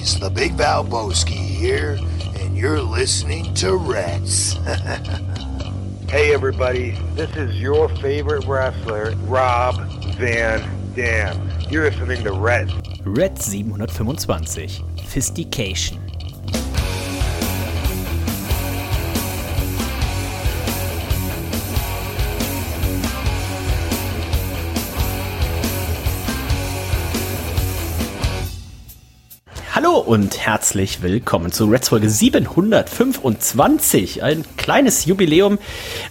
boys, the Big Valboski here, and you're listening to Rats. Hey everybody, this is your favorite wrestler, Rob Van Dam. You're listening to Rats. Red 725. Fistication. Hallo und herzlich willkommen zu Reds Folge 725. Ein kleines Jubiläum.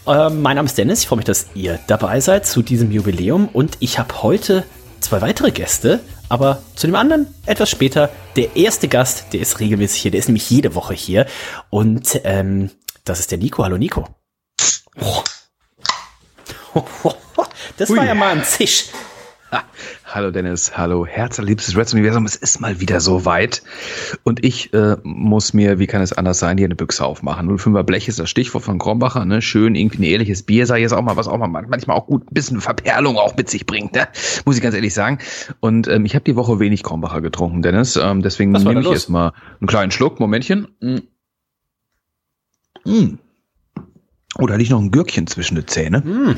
Ähm, mein Name ist Dennis. Ich freue mich, dass ihr dabei seid zu diesem Jubiläum. Und ich habe heute zwei weitere Gäste, aber zu dem anderen etwas später. Der erste Gast, der ist regelmäßig hier, der ist nämlich jede Woche hier. Und ähm, das ist der Nico. Hallo Nico. Das war ja mal ein Zisch. Ha, hallo Dennis, hallo herzliebstes Reds Universum. Es ist mal wieder so weit und ich äh, muss mir, wie kann es anders sein, hier eine Büchse aufmachen. 05er Blech ist das Stichwort von Krombacher, ne? Schön irgendwie ein ehrliches Bier, sei jetzt auch mal was auch mal manchmal auch gut ein bisschen Verperlung auch mit sich bringt, ne? Muss ich ganz ehrlich sagen. Und ähm, ich habe die Woche wenig Krombacher getrunken, Dennis. Ähm, deswegen nehme ich jetzt mal einen kleinen Schluck. Momentchen. Mm. Mm. Oh, da liegt noch ein Gürkchen zwischen den Zähne. Mm.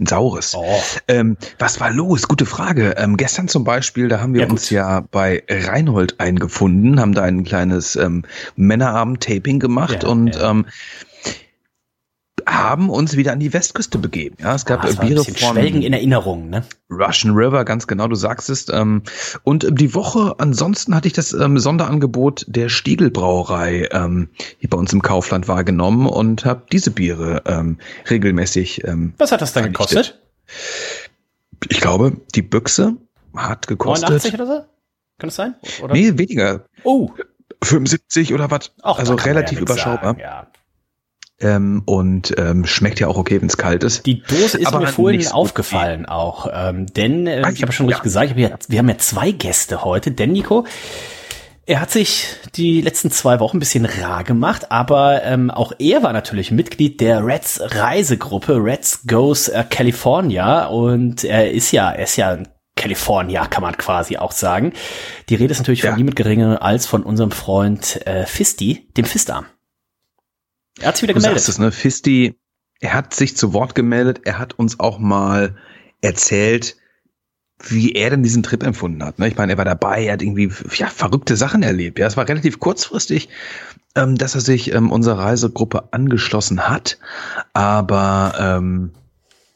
Ein saures. Oh. Ähm, was war los? Gute Frage. Ähm, gestern zum Beispiel, da haben wir Ja, uns ja bei Reinhold eingefunden, haben da ein kleines ähm, Männerabend-Taping gemacht Ja, und ja. Ähm, haben uns wieder an die Westküste begeben. Ja, es gab ein Biere bisschen von Schwelgen in Erinnerung, ne? Russian River, ganz genau, du sagst es. Ähm, und die Woche ansonsten hatte ich das ähm, Sonderangebot der Stiegelbrauerei ähm, hier bei uns im Kaufland wahrgenommen und habe diese Biere ähm, regelmäßig. Ähm, Was hat das dann vernichtet. gekostet? Ich glaube, die Büchse hat gekostet. 89 oder so? Kann das sein? Oder? Nee, weniger. Oh, 75 oder was? Also relativ ja überschaubar. sagen, ja. Ähm, und ähm, schmeckt ja auch okay, wenn es kalt ist. Die Dose ist Aber mir vorhin aufgefallen auch, ähm, denn äh, ich habe schon richtig ja. gesagt, hab ja, wir haben ja zwei Gäste heute. Denn Nico, er hat sich die letzten zwei Wochen ein bisschen rar gemacht, aber ähm, auch er war natürlich Mitglied der Reds Reisegruppe Reds Goes äh, California und er ist ja, er ist ja ein California, kann man quasi auch sagen. Die Rede ist natürlich von Ja. niemand geringerem als von unserem Freund äh, Fisti, dem Fistarm. Er hat sich wieder Du gemeldet. sagst es, ne? Fisti, er hat sich zu Wort gemeldet, er hat uns auch mal erzählt, wie er denn diesen Trip empfunden hat. Ne? Ich meine, er war dabei, er hat irgendwie ja, verrückte Sachen erlebt. Ja, es war relativ kurzfristig, ähm, dass er sich ähm, unserer Reisegruppe angeschlossen hat, aber ähm,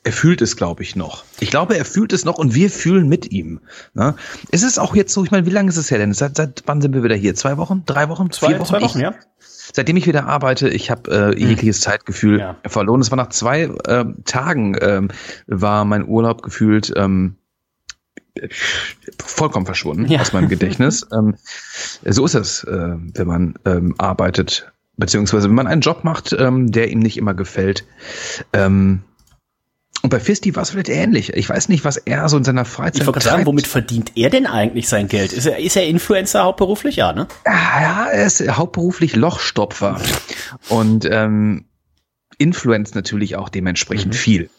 er fühlt es, glaube ich, noch. Ich glaube, er fühlt es noch und wir fühlen mit ihm. Ne? Ist es auch jetzt so, ich meine, wie lange ist es her denn? Seit, seit wann sind wir wieder hier? Zwei Wochen? Drei Wochen? Zwei, vier Wochen? zwei Wochen, Ich- ja. Seitdem ich wieder arbeite, ich habe äh, jegliches Zeitgefühl Ja. verloren. Es war nach zwei äh, Tagen ähm, war mein Urlaub gefühlt ähm, vollkommen verschwunden Ja. aus meinem Gedächtnis. ähm, so ist es, äh, wenn man ähm, arbeitet, beziehungsweise wenn man einen Job macht, ähm, der ihm nicht immer gefällt. Ähm, und bei Fisti war es vielleicht ähnlich. Ich weiß nicht, was er so in seiner Freizeit Ich wollte sagen, womit verdient er denn eigentlich sein Geld? Ist er, ist er Influencer hauptberuflich? Ja, ne? Ah, Ja, er ist hauptberuflich Lochstopfer und ähm, influenzt natürlich auch dementsprechend Mhm. viel.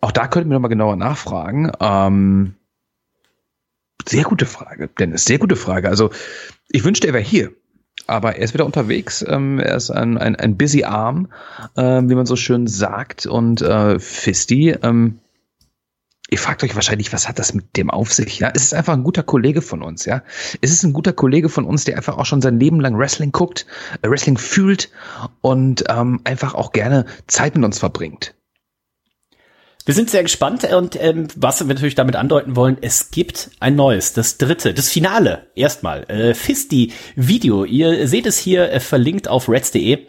Auch da könnten wir nochmal genauer nachfragen. Ähm, sehr gute Frage, Dennis, sehr gute Frage. Also ich wünschte, er wäre hier. Aber er ist wieder unterwegs. Ähm, er ist ein, ein, ein busy Arm, ähm, wie man so schön sagt. Und äh, Fisti, ähm, Ihr fragt euch wahrscheinlich, was hat das mit dem auf sich? Ja, es ist einfach ein guter Kollege von uns. Ja, es ist ein guter Kollege von uns, der einfach auch schon sein Leben lang Wrestling guckt, äh, Wrestling fühlt und ähm, einfach auch gerne Zeit mit uns verbringt. Wir sind sehr gespannt und ähm, was wir natürlich damit andeuten wollen, es gibt ein neues, das dritte, das Finale erstmal. Äh, Fisti Video. Ihr seht es hier äh, verlinkt auf reds.de.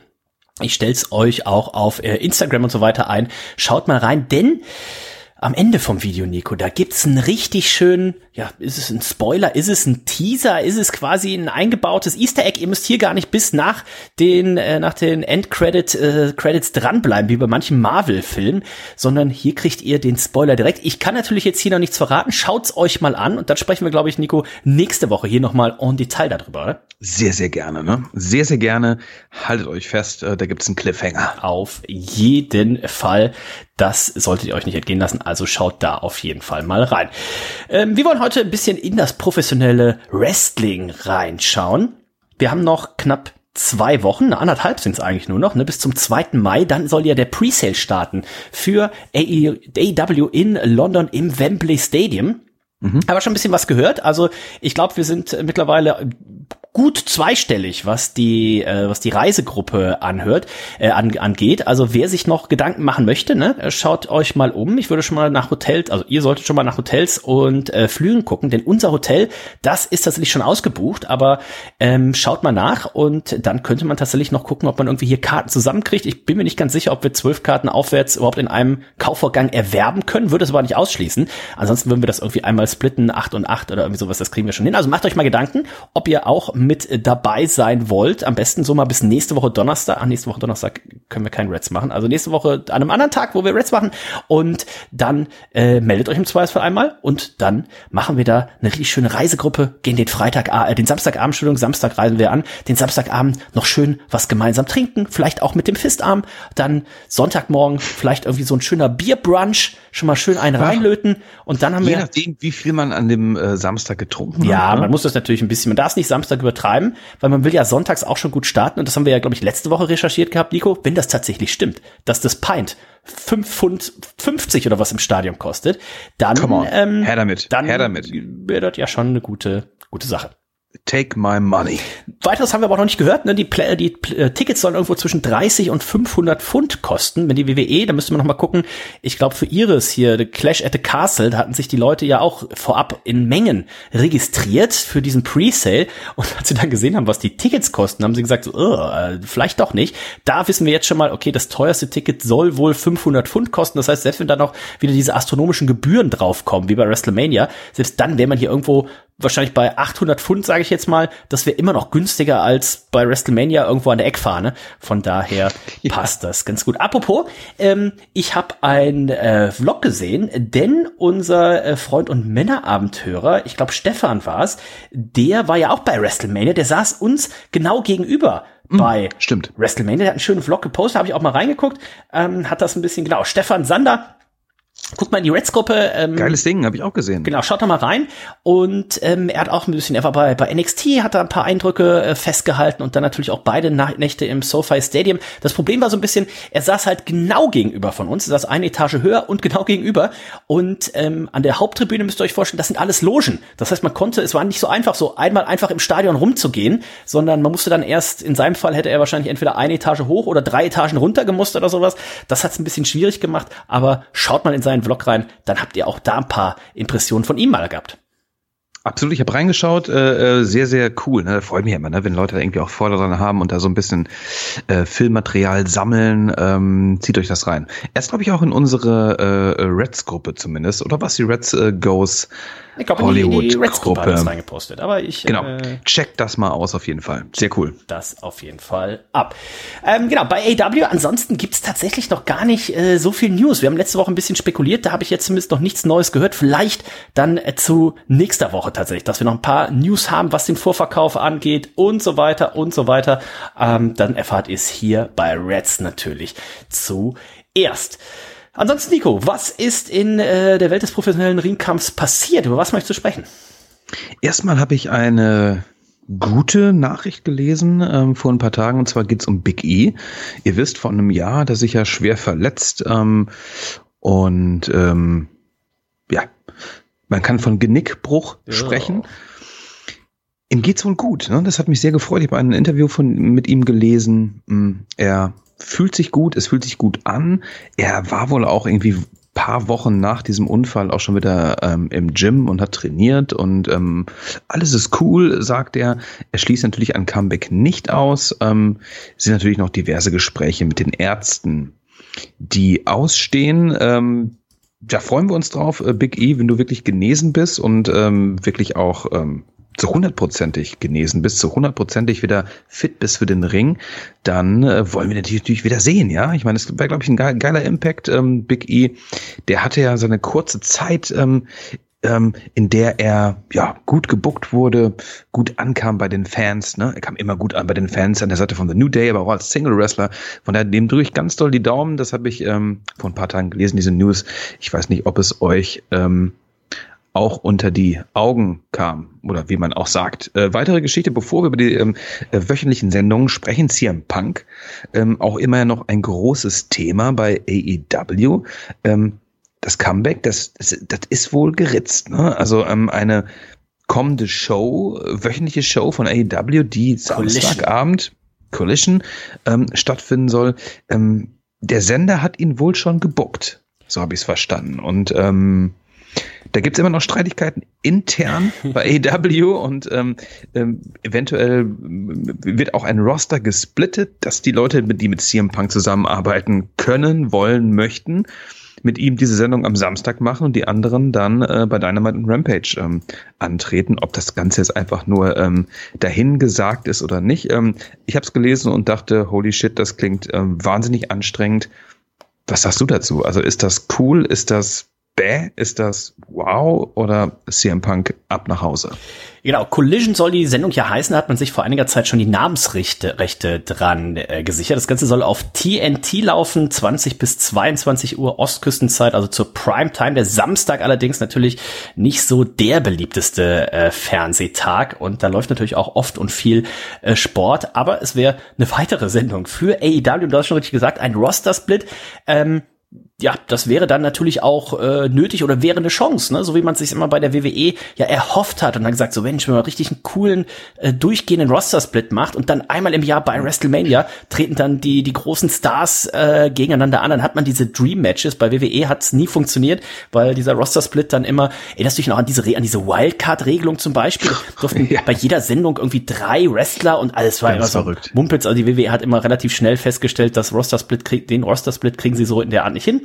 Ich stell's euch auch auf äh, Instagram und so weiter ein. Schaut mal rein, denn am Ende vom Video, Nico, da gibt's einen richtig schönen, ja, ist es ein Spoiler, ist es ein Teaser, ist es quasi ein eingebautes Easter Egg? Ihr müsst hier gar nicht bis nach den, äh, nach den Endcredit, äh, Credits dranbleiben, wie bei manchen Marvel-Filmen, sondern hier kriegt ihr den Spoiler direkt. Ich kann natürlich jetzt hier noch nichts verraten. Schaut's euch mal an und dann sprechen wir, glaube ich, Nico, nächste Woche hier nochmal en Detail darüber, oder? Sehr, sehr gerne, ne? Sehr, sehr gerne. Haltet euch fest, äh, da gibt's einen Cliffhanger. Auf jeden Fall. Das solltet ihr euch nicht entgehen lassen. Also Also schaut da auf jeden Fall mal rein. Ähm, wir wollen heute ein bisschen in das professionelle Wrestling reinschauen. Wir haben noch knapp zwei Wochen, anderthalb sind es eigentlich nur noch, ne, bis zum 2. Mai, dann soll ja der Presale starten für AEW in London im Wembley Stadium. Mhm. Aber schon ein bisschen was gehört. Also ich glaube, wir sind mittlerweile gut zweistellig, was die äh, was die Reisegruppe anhört äh, an, angeht. Also wer sich noch Gedanken machen möchte, ne, schaut euch mal um. Ich würde schon mal nach Hotels, also ihr solltet schon mal nach Hotels und äh, Flügen gucken, denn unser Hotel, das ist tatsächlich schon ausgebucht. Aber ähm, schaut mal nach und dann könnte man tatsächlich noch gucken, ob man irgendwie hier Karten zusammenkriegt. Ich bin mir nicht ganz sicher, ob wir zwölf Karten aufwärts überhaupt in einem Kaufvorgang erwerben können. Würde es aber nicht ausschließen. Ansonsten würden wir das irgendwie einmal splitten, acht und acht oder irgendwie sowas. Das kriegen wir schon hin. Also macht euch mal Gedanken, ob ihr auch mit dabei sein wollt, am besten so mal bis nächste Woche Donnerstag. Ach, nächste Woche Donnerstag können wir keinen Reds machen. Also nächste Woche an einem anderen Tag, wo wir Reds machen. Und dann äh, meldet euch im Zweifelsfall einmal. Und dann machen wir da eine richtig schöne Reisegruppe, gehen den Freitag, äh, den Samstagabend, Entschuldigung, Samstag reisen wir an, den Samstagabend noch schön was gemeinsam trinken, vielleicht auch mit dem Fistarm, dann Sonntagmorgen vielleicht irgendwie so ein schöner Bierbrunch, schon mal schön einen reinlöten. Und dann haben Je wir... Je nachdem, wie viel man an dem äh, Samstag getrunken ja, hat. Ja, man muss das natürlich ein bisschen, man darf es nicht Samstag übertreiben, weil man will ja sonntags auch schon gut starten und das haben wir ja, glaube ich, letzte Woche recherchiert gehabt, Nico, wenn das tatsächlich stimmt, dass das Pint 5 Pfund 50 oder was im Stadion kostet, dann, ähm, Her damit. dann Her damit. wäre das ja schon eine gute, gute Sache. Take my money. Weiteres haben wir aber auch noch nicht gehört. Ne? Die, Pla die Pl Tickets sollen irgendwo zwischen 30 und 500 Pfund kosten. Wenn die WWE, da müsste man noch mal gucken. Ich glaube für Iris hier, The Clash at the Castle, da hatten sich die Leute ja auch vorab in Mengen registriert für diesen Presale. Und als sie dann gesehen haben, was die Tickets kosten, haben sie gesagt, so, äh, vielleicht doch nicht. Da wissen wir jetzt schon mal, okay, das teuerste Ticket soll wohl 500 Pfund kosten. Das heißt, selbst wenn da noch wieder diese astronomischen Gebühren draufkommen, wie bei WrestleMania, selbst dann wäre man hier irgendwo wahrscheinlich bei 800 Pfund, sage ich jetzt mal, das wäre immer noch günstiger als bei WrestleMania irgendwo an der Eckfahne. Von daher ja. passt das ganz gut. Apropos, ähm, ich habe ein äh, Vlog gesehen, denn unser äh, Freund und Männerabendhörer, ich glaube Stefan war es, der war ja auch bei WrestleMania, der saß uns genau gegenüber Hm, bei stimmt. WrestleMania. Der hat einen schönen Vlog gepostet, habe ich auch mal reingeguckt, ähm, hat das ein bisschen, genau, Stefan Sander, Guckt mal in die Reds-Gruppe. Ähm, Geiles Ding, habe ich auch gesehen. Genau, schaut da mal rein. Und ähm, er hat auch ein bisschen, er war bei, bei NXT, hat da ein paar Eindrücke äh, festgehalten und dann natürlich auch beide Nach Nächte im SoFi Stadium. Das Problem war so ein bisschen, er saß halt genau gegenüber von uns, er saß eine Etage höher und genau gegenüber. Und ähm, an der Haupttribüne müsst ihr euch vorstellen, das sind alles Logen. Das heißt, man konnte, es war nicht so einfach, so einmal einfach im Stadion rumzugehen, sondern man musste dann erst, in seinem Fall hätte er wahrscheinlich entweder eine Etage hoch oder drei Etagen runter gemusst oder sowas. Das hat es ein bisschen schwierig gemacht, aber schaut mal in seinen Vlog rein, dann habt ihr auch da ein paar Impressionen von ihm mal gehabt. Absolut, ich habe reingeschaut, äh, sehr, sehr cool. Ne? Freut mich immer, ne? wenn Leute da irgendwie auch Freude dran haben und da so ein bisschen äh, Filmmaterial sammeln. Ähm, zieht euch das rein. Er ist, glaube ich, auch in unsere äh, Reds-Gruppe zumindest. Oder was die Reds äh, Goes ich glaube, Hollywood die, die Reds-Gruppe hat das reingepostet. Aber ich genau. Äh, checkt das mal aus auf jeden Fall. Sehr cool. Das auf jeden Fall ab. Ähm, genau, bei AW ansonsten gibt's tatsächlich noch gar nicht äh, so viel News. Wir haben letzte Woche ein bisschen spekuliert, da habe ich jetzt zumindest noch nichts Neues gehört. Vielleicht dann äh, zu nächster Woche tatsächlich, dass wir noch ein paar News haben, was den Vorverkauf angeht und so weiter und so weiter. Ähm, dann erfahrt ihr es hier bei Reds natürlich zuerst. Ansonsten, Nico, was ist in äh, der Welt des professionellen Ringkampfs passiert? Über was möchtest du sprechen? Erstmal habe ich eine gute Nachricht gelesen ähm, vor ein paar Tagen und zwar geht's um Big E. Ihr wisst von einem Jahr, der sich ja schwer verletzt ähm, und ähm, ja, man kann von Genickbruch ja. sprechen. Ihm geht's wohl gut. Ne? Das hat mich sehr gefreut. Ich habe ein Interview von mit ihm gelesen. Er fühlt sich gut, es fühlt sich gut an. Er war wohl auch irgendwie paar Wochen nach diesem Unfall auch schon wieder ähm, im Gym und hat trainiert und ähm, alles ist cool, sagt er. Er schließt natürlich ein Comeback nicht aus. Ähm, es sind natürlich noch diverse Gespräche mit den Ärzten, die ausstehen. Ähm, da freuen wir uns drauf, äh, Big E, wenn du wirklich genesen bist und ähm, wirklich auch ähm, zu hundertprozentig genesen bist, zu hundertprozentig wieder fit bist für den Ring, dann äh, wollen wir natürlich, natürlich wieder sehen, ja. Ich meine, es wäre, glaube ich, ein geiler Impact. Ähm, Big E, der hatte ja seine kurze Zeit ähm, ähm, in der er ja gut gebuckt wurde, gut ankam bei den Fans. Ne? Er kam immer gut an bei den Fans an der Seite von The New Day, aber auch als Single Wrestler. Von daher dem drücke ich ganz doll die Daumen. Das habe ich ähm, vor ein paar Tagen gelesen, diese News. Ich weiß nicht, ob es euch ähm, auch unter die Augen kam oder wie man auch sagt. Äh, weitere Geschichte, bevor wir über die ähm, äh, wöchentlichen Sendungen sprechen, CM Punk, ähm, auch immer noch ein großes Thema bei AEW. Ähm, das Comeback, das, das, das ist wohl geritzt. Ne? Also ähm, eine kommende Show, wöchentliche Show von AEW, die Samstagabend Collision ähm, stattfinden soll. Ähm, der Sender hat ihn wohl schon gebuckt. So habe ich es verstanden. Und ähm, da gibt's immer noch Streitigkeiten intern bei AEW und ähm, ähm, eventuell wird auch ein Roster gesplittet, dass die Leute, die mit CM Punk zusammenarbeiten können, wollen, möchten, mit ihm diese Sendung am Samstag machen und die anderen dann äh, bei Dynamite und Rampage ähm, antreten. Ob das Ganze jetzt einfach nur ähm, dahin gesagt ist oder nicht. Ähm, ich habe es gelesen und dachte, holy shit, das klingt ähm, wahnsinnig anstrengend. Was sagst du dazu? Also ist das cool? Ist das bäh, ist das wow oder CM Punk ab nach Hause? Genau, Collision soll die Sendung ja heißen, da hat man sich vor einiger Zeit schon die Namensrechte Rechte dran äh, gesichert. Das Ganze soll auf TNT laufen, 20 bis 22 Uhr Ostküstenzeit, also zur Primetime. Der Samstag allerdings natürlich nicht so der beliebteste äh, Fernsehtag und da läuft natürlich auch oft und viel äh, Sport, aber es wäre eine weitere Sendung für AEW, du hast schon richtig gesagt, ein Roster-Split. Ähm, ja, das wäre dann natürlich auch äh, nötig oder wäre eine Chance, ne? so wie man es sich immer bei der WWE ja erhofft hat und dann gesagt, so wenn ich mir mal richtig einen coolen äh, durchgehenden Roster-Split macht und dann einmal im Jahr bei WrestleMania treten dann die die großen Stars äh, gegeneinander an, dann hat man diese Dream Matches. Bei WWE hat es nie funktioniert, weil dieser Roster-Split dann immer, erinnerst du dich noch an diese an diese Wildcard-Regelung zum Beispiel, durften ja. bei jeder Sendung irgendwie drei Wrestler und alles war Ganz immer so verrückt. Mumpitz. Also die WWE hat immer relativ schnell festgestellt, dass Roster-Split kriegt, den Roster-Split kriegen sie so in der Art nicht hin.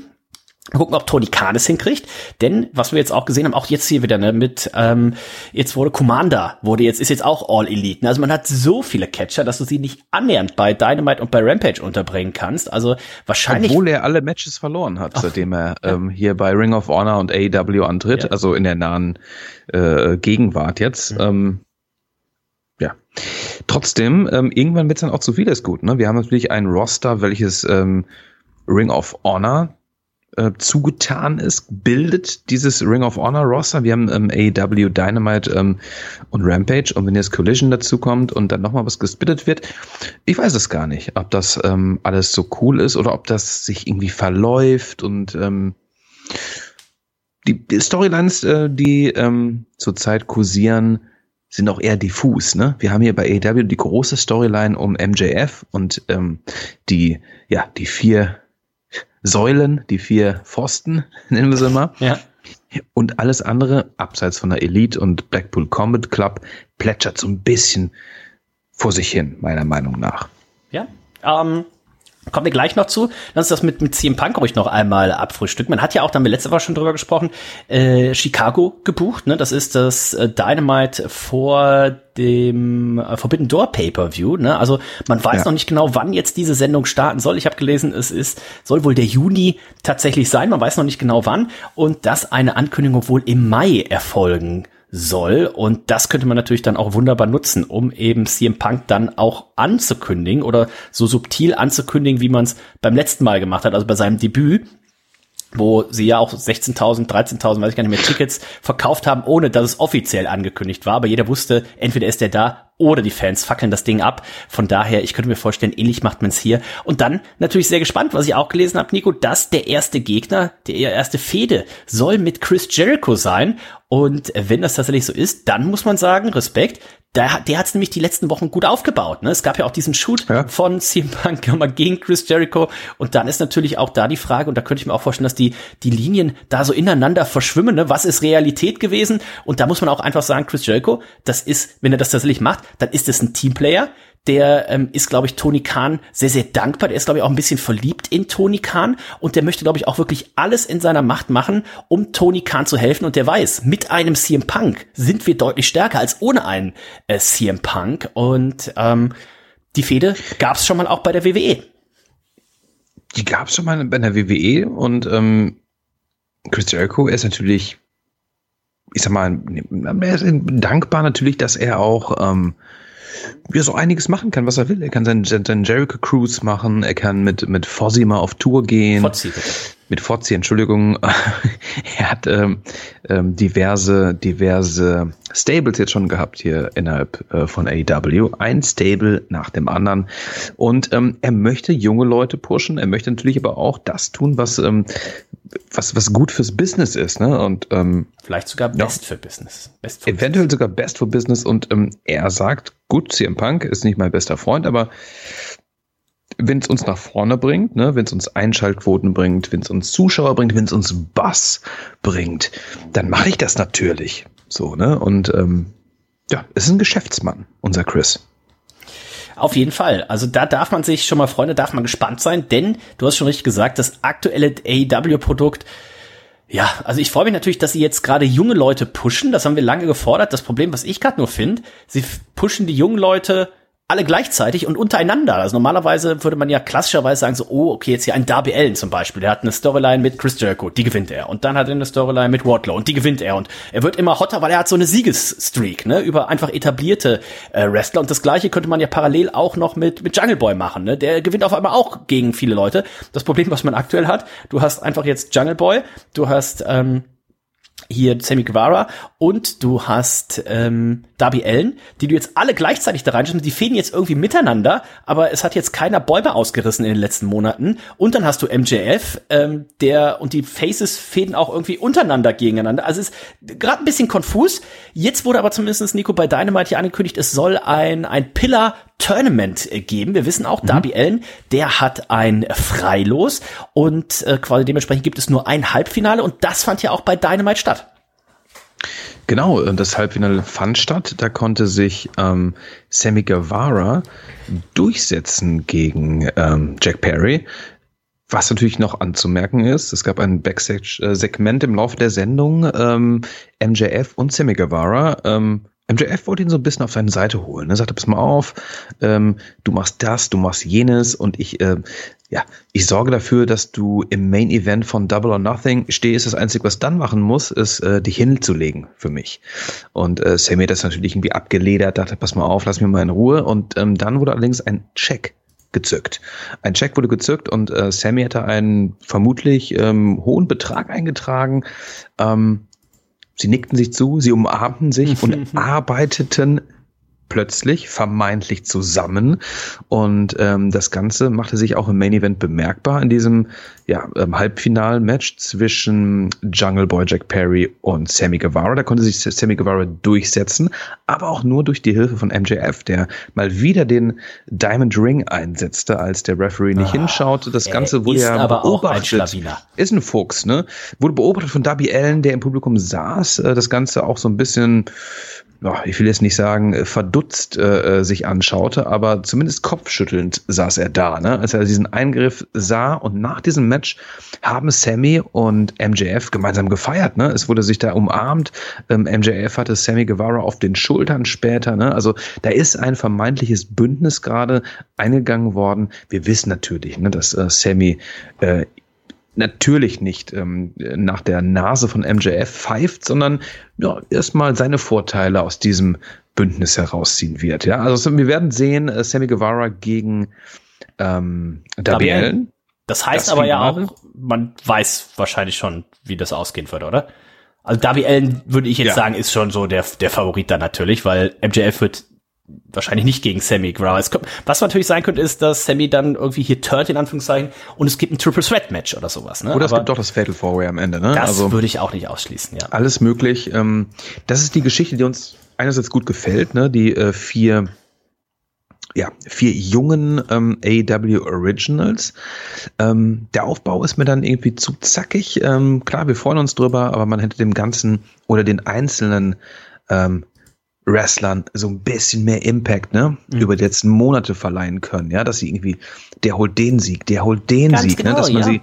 Gucken, ob Tony Khan es hinkriegt. Denn, was wir jetzt auch gesehen haben, auch jetzt hier wieder, ne, mit, ähm, jetzt wurde Commander, wurde jetzt, ist jetzt auch All Elite. Also man hat so viele Catcher, dass du sie nicht annähernd bei Dynamite und bei Rampage unterbringen kannst. Also wahrscheinlich. Obwohl er alle Matches verloren hat, Ach, seitdem er ja. ähm, hier bei Ring of Honor und AEW antritt, ja. also in der nahen äh, Gegenwart jetzt. Mhm. Ähm, ja. Trotzdem, ähm, irgendwann wird es dann auch zu vieles gut. Ne? Wir haben natürlich ein Roster, welches ähm, Ring of Honor äh, zugetan ist, bildet dieses Ring of Honor Roster. Wir haben ähm, AEW Dynamite ähm, und Rampage und wenn jetzt Collision dazu kommt und dann nochmal was gesplittet wird, ich weiß es gar nicht, ob das ähm, alles so cool ist oder ob das sich irgendwie verläuft und ähm, die, die Storylines, äh, die ähm, zurzeit kursieren, sind auch eher diffus. Ne? Wir haben hier bei AEW die große Storyline um MJF und ähm, die, ja, die vier Säulen, die vier Pfosten, nennen wir sie mal. Ja. Und alles andere, abseits von der Elite und Blackpool Combat Club, plätschert so ein bisschen vor sich hin, meiner Meinung nach. Ja. Ähm, Kommen wir gleich noch zu. Lass uns das mit, mit CM Punk ruhig noch einmal abfrühstücken. Man hat ja auch, da haben wir letzte Woche schon drüber gesprochen, äh, Chicago gebucht. Ne? Das ist das äh, Dynamite vor dem äh, Forbidden Door Pay-Per-View. Ne? Also man weiß ja. noch nicht genau, wann jetzt diese Sendung starten soll. Ich habe gelesen, es ist, soll wohl der Juni tatsächlich sein. Man weiß noch nicht genau wann. Und dass eine Ankündigung wohl im Mai erfolgen soll. Und das könnte man natürlich dann auch wunderbar nutzen, um eben CM Punk dann auch anzukündigen oder so subtil anzukündigen, wie man es beim letzten Mal gemacht hat, also bei seinem Debüt wo sie ja auch 16.000, 13.000, weiß ich gar nicht mehr, Tickets verkauft haben, ohne dass es offiziell angekündigt war. Aber jeder wusste, entweder ist der da oder die Fans fackeln das Ding ab. Von daher, ich könnte mir vorstellen, ähnlich macht man es hier. Und dann natürlich sehr gespannt, was ich auch gelesen habe, Nico, dass der erste Gegner, der erste Fehde soll mit Chris Jericho sein. Und wenn das tatsächlich so ist, dann muss man sagen, Respekt, der, der hat es nämlich die letzten Wochen gut aufgebaut. Ne? Es gab ja auch diesen Shoot ja. von CM Punk gegen Chris Jericho. Und dann ist natürlich auch da die Frage, und da könnte ich mir auch vorstellen, dass die, die Linien da so ineinander verschwimmen. Ne? Was ist Realität gewesen? Und da muss man auch einfach sagen, Chris Jericho, das ist, wenn er das tatsächlich macht, dann ist es ein Teamplayer. Der ähm, ist, glaube ich, Tony Khan sehr, sehr dankbar. Der ist, glaube ich, auch ein bisschen verliebt in Tony Khan. Und der möchte, glaube ich, auch wirklich alles in seiner Macht machen, um Tony Khan zu helfen. Und der weiß, mit einem CM Punk sind wir deutlich stärker als ohne einen äh, CM Punk. Und ähm, die Fehde gab es schon mal auch bei der WWE. Die gab es schon mal bei der WWE. Und ähm, Chris Jericho ist natürlich ich sag mal, er ist dankbar natürlich, dass er auch ähm, ja, so einiges machen kann, was er will. Er kann seinen, seinen Jericho Cruise machen, er kann mit, mit Fozzy mal auf Tour gehen. Fozzy, bitte mit Fozzi, Entschuldigung, er hat ähm, ähm, diverse, diverse Stables jetzt schon gehabt hier innerhalb äh, von AEW. Ein Stable nach dem anderen. Und ähm, er möchte junge Leute pushen. Er möchte natürlich aber auch das tun, was, ähm, was, was gut fürs Business ist. Ne? Und ähm, vielleicht sogar Best ja, für Business. Best for eventuell Business. sogar Best for Business. Und ähm, er sagt, gut, CM Punk ist nicht mein bester Freund, aber wenn es uns nach vorne bringt, ne, wenn es uns Einschaltquoten bringt, wenn es uns Zuschauer bringt, wenn es uns Bass bringt, dann mache ich das natürlich. So, ne? Und ähm, ja, es ist ein Geschäftsmann, unser Chris. Auf jeden Fall. Also da darf man sich schon mal, Freunde, darf man gespannt sein, denn du hast schon richtig gesagt, das aktuelle AEW-Produkt ja, also ich freue mich natürlich, dass sie jetzt gerade junge Leute pushen. Das haben wir lange gefordert. Das Problem, was ich gerade nur finde, sie pushen die jungen Leute alle gleichzeitig und untereinander. Also normalerweise würde man ja klassischerweise sagen so, oh, okay, jetzt hier ein Darby Allen zum Beispiel. Der hat eine Storyline mit Chris Jericho, die gewinnt er. Und dann hat er eine Storyline mit Wardlow und die gewinnt er. Und er wird immer hotter, weil er hat so eine Siegesstreak, ne, über einfach etablierte äh, Wrestler. Und das gleiche könnte man ja parallel auch noch mit, mit Jungle Boy machen, ne. Der gewinnt auf einmal auch gegen viele Leute. Das Problem, was man aktuell hat, du hast einfach jetzt Jungle Boy, du hast, ähm, hier Sammy Guevara und du hast ähm, Darby Allen, die du jetzt alle gleichzeitig da reinschreibst. Die fäden jetzt irgendwie miteinander, aber es hat jetzt keiner Bäume ausgerissen in den letzten Monaten. Und dann hast du MJF, ähm, der und die Faces fäden auch irgendwie untereinander gegeneinander. Also es ist gerade ein bisschen konfus. Jetzt wurde aber zumindest Nico bei Dynamite hier angekündigt, es soll ein ein Pillar Tournament äh, geben. Wir wissen auch, mhm. Darby Allen, der hat ein Freilos und äh, quasi dementsprechend gibt es nur ein Halbfinale und das fand ja auch bei Dynamite statt. Genau, das Halbfinale fand statt. Da konnte sich ähm, Sammy Guevara durchsetzen gegen ähm, Jack Perry. Was natürlich noch anzumerken ist, es gab ein Backstage-Segment im Laufe der Sendung. Ähm, MJF und Sammy Guevara ähm, MJF wollte ihn so ein bisschen auf seine Seite holen. Er sagte, pass mal auf, ähm, du machst das, du machst jenes und ich, äh, ja, ich sorge dafür, dass du im Main Event von Double or Nothing stehst. Das Einzige, was dann machen muss, ist, äh, dich hinzulegen für mich. Und äh, Sammy hat das natürlich irgendwie abgeledert, dachte, pass mal auf, lass mir mal in Ruhe. Und ähm, dann wurde allerdings ein Check gezückt. Ein Check wurde gezückt und äh, Sammy hatte einen vermutlich ähm, hohen Betrag eingetragen. Ähm, Sie nickten sich zu, sie umarmten sich und arbeiteten plötzlich vermeintlich zusammen und ähm, das Ganze machte sich auch im Main Event bemerkbar in diesem ja, ähm, Halbfinal-Match zwischen Jungle Boy Jack Perry und Sammy Guevara. Da konnte sich Sammy Guevara durchsetzen, aber auch nur durch die Hilfe von MJF, der mal wieder den Diamond Ring einsetzte, als der Referee nicht oh, hinschaute. Das Ganze wurde ja beobachtet. Ein ist ein Fuchs, ne? Wurde beobachtet von Darby Allen, der im Publikum saß. Äh, das Ganze auch so ein bisschen ich will jetzt nicht sagen, äh, verdutzt äh, äh, sich anschaute, aber zumindest kopfschüttelnd saß er da, ne? als er diesen Eingriff sah. Und nach diesem Match haben Sammy und MJF gemeinsam gefeiert. Ne? Es wurde sich da umarmt. Ähm, MJF hatte Sammy Guevara auf den Schultern später. Ne? Also da ist ein vermeintliches Bündnis gerade eingegangen worden. Wir wissen natürlich, ne, dass äh, Sammy äh, natürlich nicht ähm, nach der Nase von MJF pfeift, sondern ja, erstmal seine Vorteile aus diesem Bündnis herausziehen wird. Ja, also wir werden sehen, äh, Sammy Guevara gegen ähm, Allen. Das heißt das aber ja auch, man weiß wahrscheinlich schon, wie das ausgehen wird, oder? Also Darby Allen würde ich jetzt ja. sagen, ist schon so der, der Favorit da natürlich, weil MJF wird wahrscheinlich nicht gegen Sammy Guevara. was natürlich sein könnte, ist, dass Sammy dann irgendwie hier turnt, in Anführungszeichen, und es gibt ein Triple Threat Match oder sowas. Ne? Oder es gibt doch das Fatal Four Way am Ende. Ne? Das also, würde ich auch nicht ausschließen, ja. Alles möglich. Ähm, das ist die Geschichte, die uns einerseits gut gefällt, ne? die äh, vier ja, vier jungen ähm, AW Originals. Ähm, der Aufbau ist mir dann irgendwie zu zackig. Ähm, klar, wir freuen uns drüber, aber man hätte dem Ganzen oder den einzelnen ähm, Wrestlern so ein bisschen mehr Impact, ne, mhm. über die letzten Monate verleihen können, ja, dass sie irgendwie, der holt den Sieg, der holt den Ganz Sieg, ne, genau, ne, dass man ja. sie,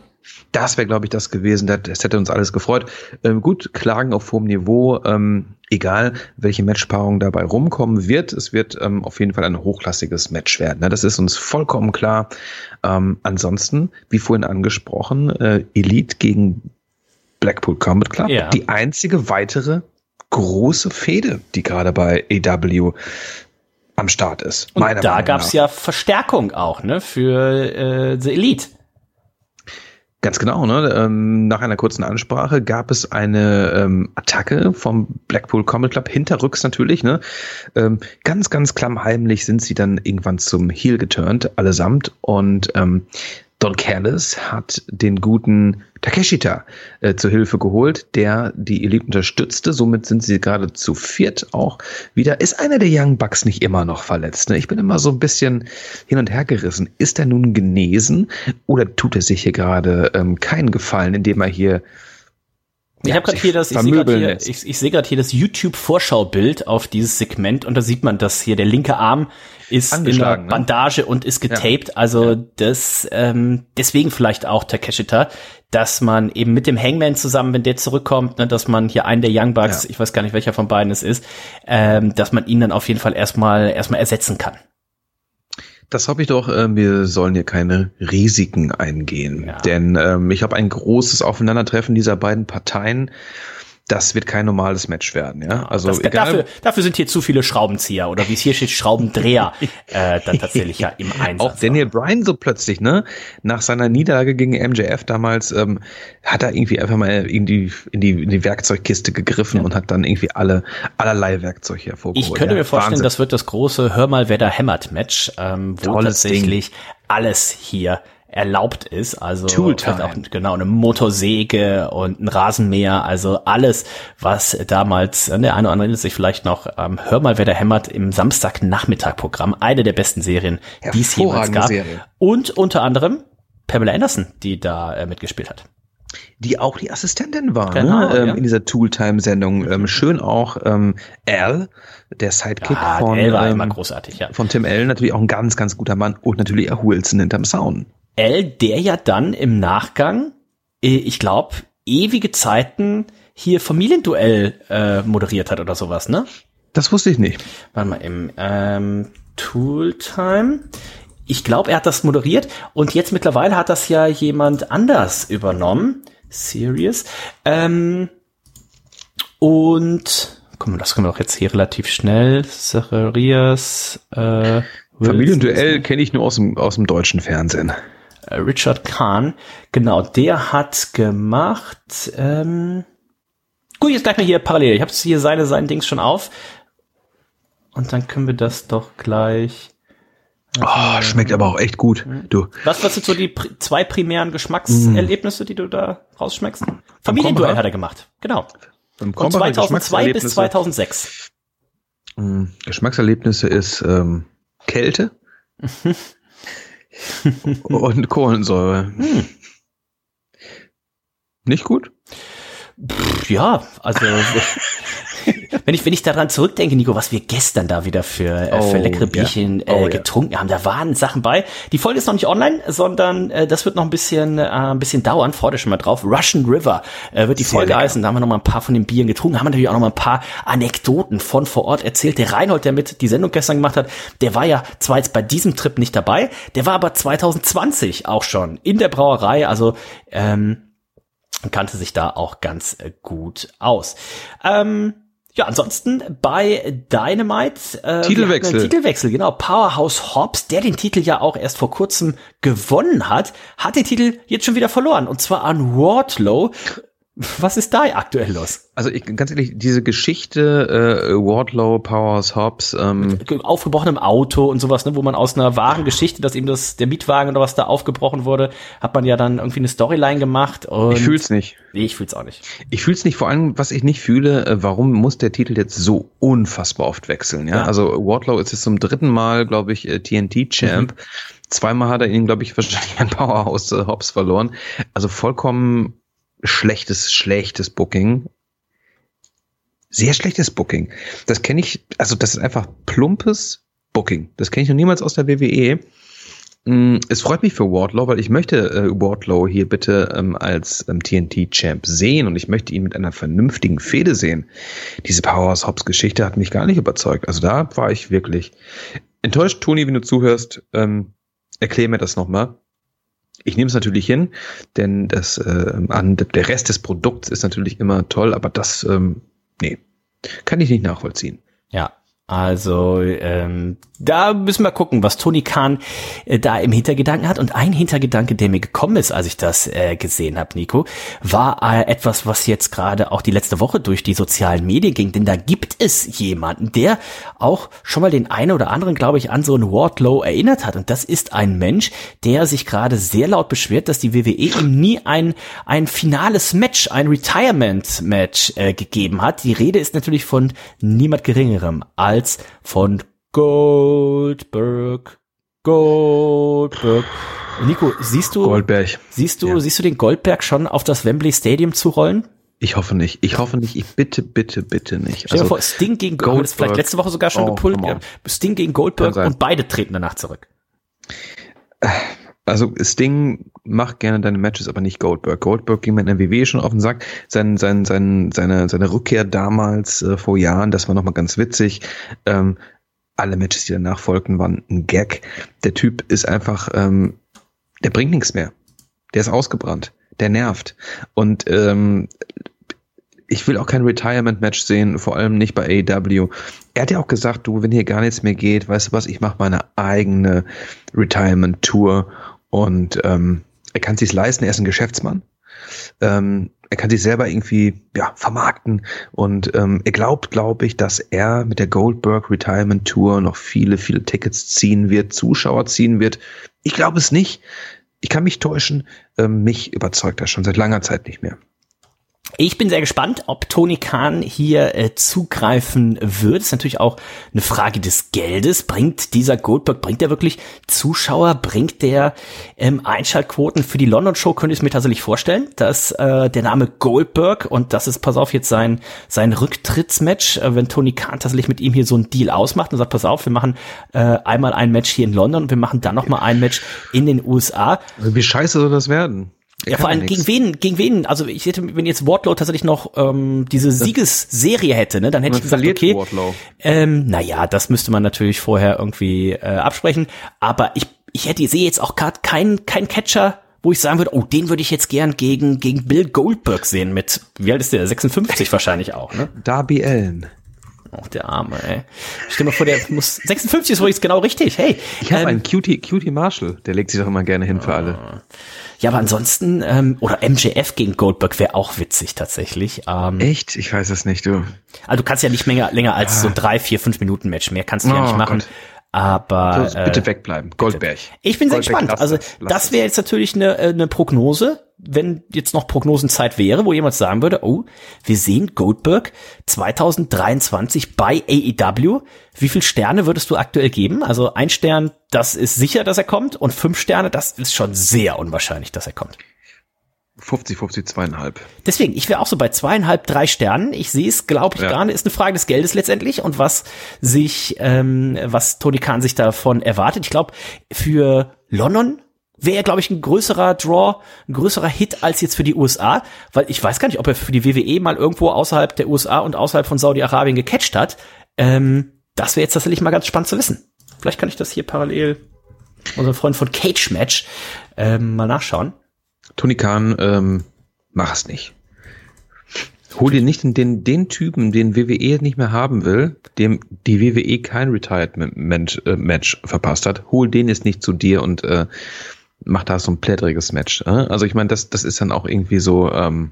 das wäre, glaube ich, das gewesen, das, das, hätte uns alles gefreut. Ähm, gut, Klagen auf hohem Niveau, ähm, egal welche Matchpaarung dabei rumkommen wird, es wird ähm, auf jeden Fall ein hochklassiges Match werden. Ne? Das ist uns vollkommen klar. Ähm, ansonsten, wie vorhin angesprochen, äh, Elite gegen Blackpool Combat Club, ja. die einzige weitere große Fehde, die gerade bei AW am Start ist. Und da gab es ja Verstärkung auch, ne, für äh, The Elite. Ganz genau, ne? Ähm, nach einer kurzen Ansprache gab es eine ähm, Attacke vom Blackpool Combat Club, hinterrücks natürlich, ne? Ähm, ganz, ganz klammheimlich sind sie dann irgendwann zum Heel geturnt, allesamt. Und ähm, Don Callis hat den guten Takeshita äh, zur Hilfe geholt, der die Elite unterstützte. Somit sind sie gerade zu viert auch wieder. Ist einer der Young Bucks nicht immer noch verletzt? Ne? Ich bin immer so ein bisschen hin und her gerissen. Ist er nun genesen oder tut er sich hier gerade ähm, keinen Gefallen, indem er hier ich habe gerade hier das, ich sehe gerade hier, ich, ich seh hier das YouTube-Vorschaubild auf dieses Segment und da sieht man, dass hier der linke Arm ist in einer ne? Bandage und ist getaped. Ja. Also ja. das ähm, deswegen vielleicht auch Takeshita, dass man eben mit dem Hangman zusammen, wenn der zurückkommt, ne, dass man hier einen der Young Bucks, ja. ich weiß gar nicht welcher von beiden es ist, ähm, dass man ihn dann auf jeden Fall erstmal erstmal ersetzen kann. Das hoffe ich doch. Äh, wir sollen hier keine Risiken eingehen. Ja. Denn ähm, ich habe ein großes Aufeinandertreffen dieser beiden Parteien das wird kein normales Match werden, ja. Also das, egal, dafür, dafür sind hier zu viele Schraubenzieher oder wie es hier steht, Schraubendreher äh, dann tatsächlich ja im Einsatz. Auch Daniel Bryan so plötzlich, ne? Nach seiner Niederlage gegen MJF damals ähm, hat er irgendwie einfach mal in die, in die, in die Werkzeugkiste gegriffen ja. und hat dann irgendwie alle allerlei Werkzeug hervorgeholt. Ich könnte ja, mir vorstellen, Wahnsinn. das wird das große Hör mal, wer da hämmert Match, ähm, wo Tolles tatsächlich Ding. alles hier erlaubt ist. Also auch genau eine Motorsäge und ein Rasenmäher, also alles, was damals, ne, der eine oder andere erinnert sich vielleicht noch, ähm, hör mal, wer da hämmert im Samstagnachmittag-Programm, eine der besten Serien, die es jemals gab. Serie. Und unter anderem Pamela Anderson, die da äh, mitgespielt hat die auch die Assistentin war ne? genau, ne? ähm, ja. in dieser Tooltime-Sendung. Ähm, schön auch ähm, Al, der Sidekick ja, von, Al war ähm, immer großartig, ja. von Tim Allen, natürlich auch ein ganz, ganz guter Mann und natürlich auch Wilson hinterm Sound. L, der ja dann im Nachgang, äh, ich glaube, ewige Zeiten hier Familienduell äh, moderiert hat oder sowas, ne? Das wusste ich nicht. Warte mal, im ähm, Tooltime. Ich glaube, er hat das moderiert und jetzt mittlerweile hat das ja jemand anders übernommen. Serious. Ähm, und komm, das können wir doch jetzt hier relativ schnell. Zacharias. Äh, Familienduell kenne ich nur aus dem, aus dem deutschen Fernsehen. Äh, Richard Kahn, genau, der hat gemacht, ähm, gut, jetzt gleich mal hier parallel, ich habe hier seine, sein Dings schon auf und dann können wir das doch gleich Oh, schmeckt aber auch echt gut. Mhm. Du. Was, was sind so die pr zwei primären Geschmackserlebnisse, die du da rausschmeckst? Familienduell hat er gemacht. Genau. Von 2002 bis 2006. Mm, Geschmackserlebnisse ist ähm, Kälte. und Kohlensäure. Hm. Nicht gut? Pff, ja, also wenn ich wenn ich daran zurückdenke, Nico, was wir gestern da wieder für äh, für oh, leckere Bierchen ja. oh, äh, getrunken ja. haben, da waren Sachen bei. Die Folge ist noch nicht online, sondern äh, das wird noch ein bisschen äh, ein bisschen dauern. Freut euch schon mal drauf. Russian River äh, wird die Sehr Folge lecker. heißen. Da haben wir noch mal ein paar von den Bieren getrunken. Haben wir natürlich auch noch mal ein paar Anekdoten von vor Ort erzählt. Der Reinhold, der mit die Sendung gestern gemacht hat, der war ja zwar jetzt bei diesem Trip nicht dabei, der war aber 2020 auch schon in der Brauerei. Also ähm, kannte sich da auch ganz äh, gut aus. Ähm, ja, ansonsten bei Dynamite äh, Titelwechsel. Titelwechsel, genau. Powerhouse Hobbs, der den Titel ja auch erst vor kurzem gewonnen hat, hat den Titel jetzt schon wieder verloren. Und zwar an Wardlow. Was ist da aktuell los? Also ich, ganz ehrlich, diese Geschichte äh, Wardlow, Powers, Hobbs, ähm Mit aufgebrochenem Auto und sowas, ne, wo man aus einer wahren Geschichte, dass eben das der Mietwagen oder was da aufgebrochen wurde, hat man ja dann irgendwie eine Storyline gemacht. Und ich fühl's nicht. Nee, ich fühl's auch nicht. Ich fühl's nicht. Vor allem, was ich nicht fühle, äh, warum muss der Titel jetzt so unfassbar oft wechseln? Ja, ja. also Wardlow ist jetzt zum dritten Mal, glaube ich, TNT äh, Champ. Mhm. Zweimal hat er ihn, glaube ich, wahrscheinlich ein Powerhouse äh, Hobbs verloren. Also vollkommen schlechtes, schlechtes Booking. Sehr schlechtes Booking. Das kenne ich, also das ist einfach plumpes Booking. Das kenne ich noch niemals aus der WWE. Mm, es freut mich für Wardlow, weil ich möchte äh, Wardlow hier bitte ähm, als ähm, TNT-Champ sehen und ich möchte ihn mit einer vernünftigen Fehde sehen. Diese Powerhouse Hobbs Geschichte hat mich gar nicht überzeugt. Also da war ich wirklich enttäuscht. Toni, wenn du zuhörst, ähm, erklär mir das nochmal. Ich nehme es natürlich hin, denn das, äh, an, der Rest des Produkts ist natürlich immer toll, aber das, ähm, nee, Kann ich nicht nachvollziehen. Ja, also ähm, da müssen wir gucken, was Tony Khan äh, da im Hintergedanken hat. Und ein Hintergedanke, der mir gekommen ist, als ich das äh, gesehen habe, Nico, war äh, etwas, was jetzt gerade auch die letzte Woche durch die sozialen Medien ging. Denn da gibt es jemanden, der auch schon mal den einen oder anderen, glaube ich, an so einen Wardlow erinnert hat. Und das ist ein Mensch, der sich gerade sehr laut beschwert, dass die WWE ihm nie ein, ein finales Match, ein Retirement-Match äh, gegeben hat. Die Rede ist natürlich von niemand Geringerem als als von Goldberg. Goldberg. Nico, siehst du, Goldberg. siehst du, Ja. siehst du den Goldberg schon auf das Wembley Stadium zurollen? Ich hoffe nicht. Ich hoffe nicht. Ich bitte, bitte, bitte nicht. Stell dir Also, vor, Sting gegen Goldberg, das vielleicht letzte Woche sogar schon Oh, on. Sting gegen Goldberg und beide treten danach zurück. Also Sting macht gerne deine Matches, aber nicht Goldberg. Goldberg ging mir in der WWE schon auf den Sack. Sein, sein, sein, seine, seine Rückkehr damals äh, vor Jahren, das war nochmal ganz witzig. Ähm, alle Matches, die danach folgten, waren ein Gag. Der Typ ist einfach, ähm, der bringt nichts mehr. Der ist ausgebrannt. Der nervt. Und ähm, ich will auch kein Retirement-Match sehen, vor allem nicht bei AEW. Er hat ja auch gesagt, du, wenn hier gar nichts mehr geht, weißt du was, ich mache meine eigene Retirement-Tour und ähm, er kann sich's leisten, er ist ein Geschäftsmann. Ähm, er kann sich selber irgendwie ja, vermarkten und ähm, er glaubt, glaube ich, dass er mit der Goldberg Retirement Tour noch viele, viele Tickets ziehen wird, Zuschauer ziehen wird. Ich glaube es nicht. Ich kann mich täuschen. Ähm, mich überzeugt das schon seit langer Zeit nicht mehr. Ich bin sehr gespannt, ob Tony Khan hier äh, zugreifen wird. ist natürlich auch eine Frage des Geldes. Bringt dieser Goldberg, bringt er wirklich Zuschauer? Bringt der ähm, Einschaltquoten für die London Show? Könnte ich mir tatsächlich vorstellen, dass äh, der Name Goldberg und das ist, pass auf, jetzt sein, sein Rücktrittsmatch, äh, wenn Tony Khan tatsächlich mit ihm hier so einen Deal ausmacht und sagt, pass auf, wir machen äh, einmal ein Match hier in London und wir machen dann noch mal ein Match in den USA. Wie scheiße soll das werden? Ja, vor allem gegen wen, gegen wen, also ich hätte, wenn jetzt Wardlow tatsächlich noch ähm, diese Siegesserie hätte, ne, dann hätte ich gesagt, okay, Wardlow. ähm, naja, das müsste man natürlich vorher irgendwie äh, absprechen, aber ich, ich hätte, sehe jetzt auch gerade keinen kein Catcher, wo ich sagen würde, oh, den würde ich jetzt gern gegen, gegen Bill Goldberg sehen mit, wie alt ist der, 56 wahrscheinlich auch, ne? Darby Allen. Auch der Arme, ey. Stell mal vor, der muss, 56 ist übrigens genau richtig, hey. Ich habe ähm, einen Cutie, Cutie Marshall. Der legt sich doch immer gerne hin für alle. ja, aber ansonsten, ähm, oder MJF gegen Goldberg wäre auch witzig tatsächlich. Ähm, Echt? Ich weiß es nicht, du. Also du kannst ja nicht länger, länger als so drei, vier, fünf Minuten Match. Mehr kannst du ja Oh nicht machen. Gott. Aber So, äh, bitte wegbleiben. Goldberg. ich bin sehr gespannt. lass Also lass das wäre jetzt natürlich eine, äh, eine Prognose, wenn jetzt noch Prognosenzeit wäre, wo jemand sagen würde, oh, wir sehen Goldberg 2023 bei AEW. Wie viel Sterne würdest du aktuell geben? Also ein Stern, das ist sicher, dass er kommt, und fünf Sterne, das ist schon sehr unwahrscheinlich, dass er kommt. 50, 50, zweieinhalb. Deswegen, ich wäre auch so bei zweieinhalb, drei Sternen. Ich sehe es, glaube ich, Ja. gar nicht. Ist eine Frage des Geldes letztendlich und was sich, ähm, was Tony Khan sich davon erwartet. Ich glaube, für London wäre, glaube ich, ein größerer Draw, ein größerer Hit als jetzt für die USA, weil ich weiß gar nicht, ob er für die WWE mal irgendwo außerhalb der USA und außerhalb von Saudi-Arabien gecatcht hat. Ähm, das wäre jetzt tatsächlich mal ganz spannend zu wissen. Vielleicht kann ich das hier parallel unseren Freund von Cage Match ähm, mal nachschauen. Tony Khan, ähm, mach es nicht. Hol dir nicht den, den, Typen, den WWE nicht mehr haben will, dem die WWE kein Retirement äh, Match verpasst hat. Hol den jetzt nicht zu dir und äh, mach da so ein plättriges Match. Äh? Also ich meine, das, das ist dann auch irgendwie so ähm,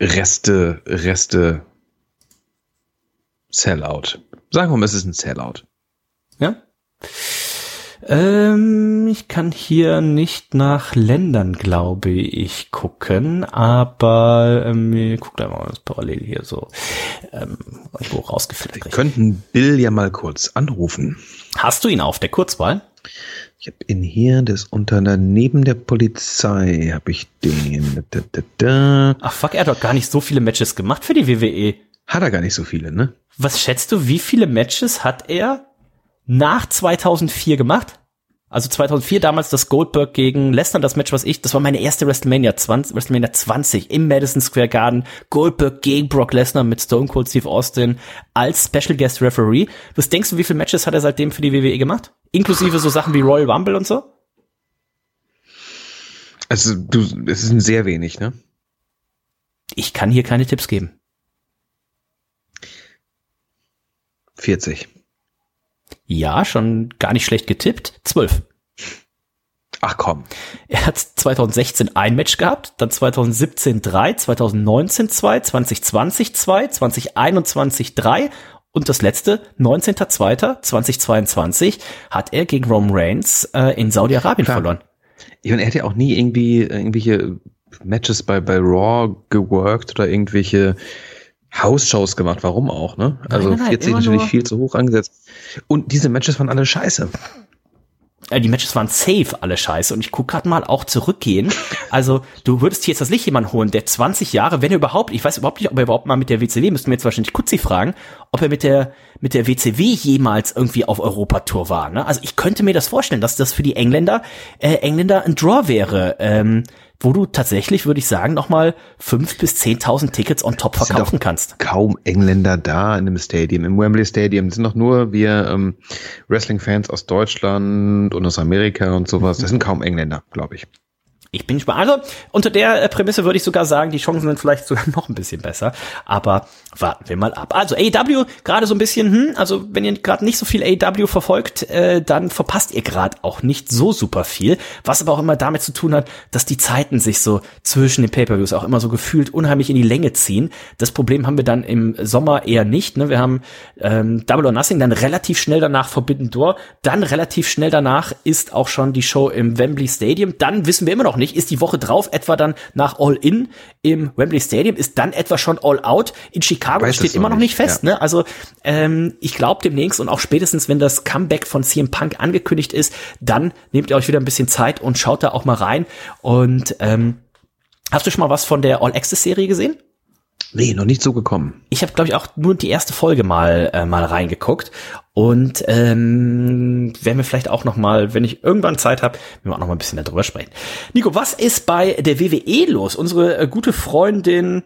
Reste, Reste Sellout. Sagen wir mal, es ist ein Sellout. Ja. Ähm, ich kann hier nicht nach Ländern, glaube ich, gucken, aber ähm, ich guck da mal das parallel hier so ähm, irgendwo rausgefiltert. Wir könnten Bill ja mal kurz anrufen. Hast du ihn auf der Kurzwahl? Ich habe ihn hier, das unter der, neben der Polizei habe ich den. Da, da, da. Ach fuck, er hat doch gar nicht so viele Matches gemacht für die WWE. Hat er gar nicht so viele, ne? Was schätzt du, wie viele Matches hat er nach 2004 gemacht? Also 2004 damals das Goldberg gegen Lesnar, das Match, was ich, das war meine erste WrestleMania 20, WrestleMania 20 im Madison Square Garden. Goldberg gegen Brock Lesnar mit Stone Cold Steve Austin als Special Guest Referee. Was denkst du, wie viele Matches hat er seitdem für die WWE gemacht? Inklusive so Sachen wie Royal Rumble und so? Also du, es sind sehr wenig, ne? Ich kann hier keine Tipps geben. 40. Ja, schon gar nicht schlecht getippt. 12. Ach komm. Er hat 2016 ein Match gehabt, dann 2017 drei, 2019 zwei, 2020 zwei, 2021 drei und das letzte, 19.02.2022, hat er gegen Roman Reigns äh, in Saudi-Arabien verloren. Ich meine, er hat ja auch nie irgendwie irgendwelche Matches bei, bei Raw geworkt oder irgendwelche House-Shows gemacht. Warum auch, ne? Also nein, nein, 40 immer natürlich viel zu hoch angesetzt. Und diese Matches waren alle scheiße. Die Matches waren safe alle scheiße und ich guck grad mal auch zurückgehen. Also du würdest hier jetzt das Licht jemand holen, der 20 Jahre, wenn er überhaupt, ich weiß überhaupt nicht, ob er überhaupt mal mit der WCW, müssten wir jetzt wahrscheinlich Kutzi fragen, ob er mit der mit der WCW jemals irgendwie auf Europatour war. Ne? Also ich könnte mir das vorstellen, dass das für die Engländer äh, Engländer ein Draw wäre, ähm, wo du tatsächlich, würde ich sagen, noch mal fünf bis 10.000 Tickets on top verkaufen kannst. Kaum Engländer da in dem Stadium. Im Wembley Stadium sind doch nur wir ähm, Wrestling-Fans aus Deutschland und aus Amerika und sowas. Das sind kaum Engländer, glaube ich. Ich bin gespannt. Also unter der äh, Prämisse würde ich sogar sagen, die Chancen sind vielleicht sogar noch ein bisschen besser. Aber warten wir mal ab. Also AEW gerade so ein bisschen, hm, also wenn ihr gerade nicht so viel AEW verfolgt, äh, dann verpasst ihr gerade auch nicht so super viel. Was aber auch immer damit zu tun hat, dass die Zeiten sich so zwischen den Pay-per-Views auch immer so gefühlt unheimlich in die Länge ziehen. Das Problem haben wir dann im Sommer eher nicht. Ne? Wir haben ähm, Double or Nothing, dann relativ schnell danach Forbidden Door, dann relativ schnell danach ist auch schon die Show im Wembley Stadium. Dann wissen wir immer noch nicht, ist die Woche drauf etwa dann nach All In im Wembley Stadium, ist dann etwa schon All Out in Chicago, Weiß steht immer noch nicht nicht, fest. Ne? Also ähm, ich glaube demnächst und auch spätestens, wenn das Comeback von CM Punk angekündigt ist, dann nehmt ihr euch wieder ein bisschen Zeit und schaut da auch mal rein. Und ähm, hast du schon mal was von der All Access Serie gesehen? Nee, noch nicht so gekommen. Ich habe, glaube ich, auch nur die erste Folge mal äh, mal reingeguckt und ähm, werden wir vielleicht auch noch mal, wenn ich irgendwann Zeit habe, wir auch noch mal ein bisschen darüber sprechen. Nico, was ist bei der WWE los? Unsere äh, gute Freundin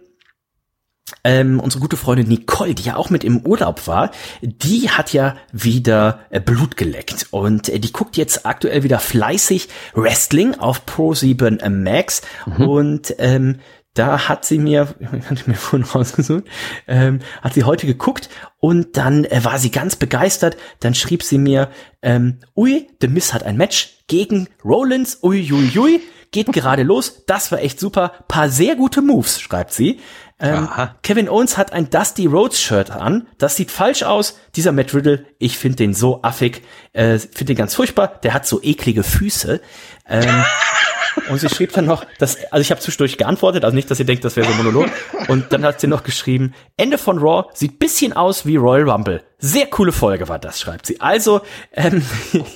ähm, unsere gute Freundin Nicole, die ja auch mit im Urlaub war, die hat ja wieder äh, Blut geleckt und äh, die guckt jetzt aktuell wieder fleißig Wrestling auf Pro7 Max und ähm, da hat sie mir, ich hatte mir vorhin rausgesucht, ähm, hat sie heute geguckt und dann äh, war sie ganz begeistert. Dann schrieb sie mir, ähm, ui, The Miss hat ein Match gegen Rollins, ui, ui, ui, geht gerade los. Das war echt super. Paar sehr gute Moves, schreibt sie. Ähm. Kevin Owens hat ein Dusty Rhodes Shirt an. Das sieht falsch aus. Dieser Matt Riddle, ich finde den so affig, äh, finde den ganz furchtbar. Der hat so eklige Füße. Ähm, und sie schrieb dann noch, dass, also ich habe zwischendurch geantwortet, also nicht, dass ihr denkt, das wäre so ein Monolog. Und dann hat sie noch geschrieben, Ende von Raw sieht bisschen aus wie Royal Rumble. Sehr coole Folge war das, schreibt sie. Also, ähm,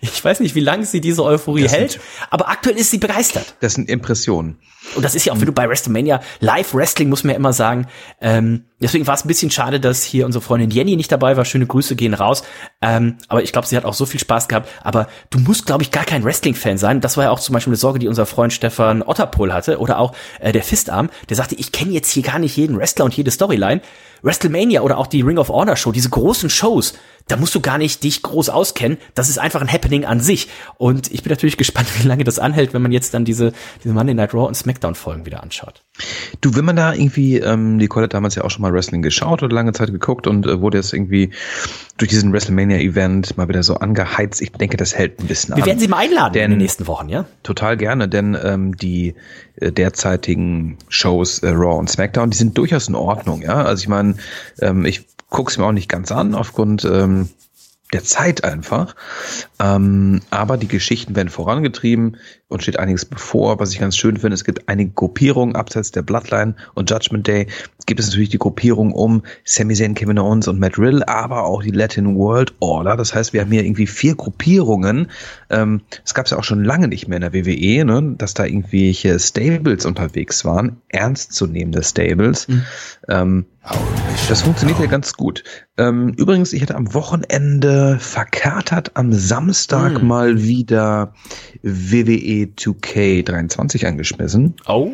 ich weiß nicht, wie lange sie diese Euphorie Das hält, sind- aber aktuell ist sie begeistert. Das sind Impressionen. Und das ist ja auch, wenn du bei WrestleMania Live Wrestling, muss man ja immer sagen. Ähm, deswegen war es ein bisschen schade, dass hier unsere Freundin Jenny nicht dabei war. Schöne Grüße gehen raus. Ähm, aber ich glaube, sie hat auch so viel Spaß gehabt. Aber du musst, glaube ich, gar kein Wrestling-Fan sein. Das war ja auch zum Beispiel eine Sorge, die unser Freund Stefan Otterpohl hatte. Oder auch äh, der Fistarm. Der sagte, ich kenne jetzt hier gar nicht jeden Wrestler und jede Storyline. WrestleMania oder auch die Ring of Honor Show, diese großen Shows, da musst du gar nicht dich groß auskennen. Das ist einfach ein Happening an sich. Und ich bin natürlich gespannt, wie lange das anhält, wenn man jetzt dann diese, diese Monday Night Raw und Smackdown Folgen wieder anschaut. Du, wenn man da irgendwie, ähm, Nicole hat damals ja auch schon mal Wrestling geschaut oder lange Zeit geguckt und äh, wurde jetzt irgendwie durch diesen WrestleMania-Event mal wieder so angeheizt. Ich denke, das hält ein bisschen Wir an. werden sie mal einladen in Denn- den nächsten Wochen, ja? Total gerne, denn ähm, die äh, derzeitigen Shows äh, Raw und SmackDown, die sind durchaus in Ordnung, ja. Also ich meine, ähm, ich gucke es mir auch nicht ganz an aufgrund ähm, der Zeit einfach. Ähm, aber die Geschichten werden vorangetrieben und steht einiges bevor. Was ich ganz schön finde, es gibt einige Gruppierungen abseits der Bloodline und Judgment Day. Gibt es natürlich die Gruppierung um Sami Zayn, Kevin Owens und Matt Riddle, aber auch die Latin World Order. Das heißt, wir haben hier irgendwie vier Gruppierungen. Ähm, es gab es ja auch schon lange nicht mehr in der WWE, ne, dass da irgendwelche Stables unterwegs waren, ernstzunehmende Stables. Ähm, das funktioniert ja ganz gut. Ähm, übrigens, ich hatte am Wochenende verkatert am Samstag mal wieder WWE 2K23 angeschmissen. Oh.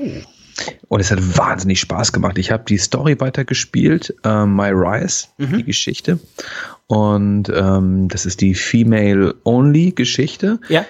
Und es hat wahnsinnig Spaß gemacht. Ich habe die Story weitergespielt, äh, My Rise, die Geschichte. Und ähm, das ist die Female-Only-Geschichte. Ja.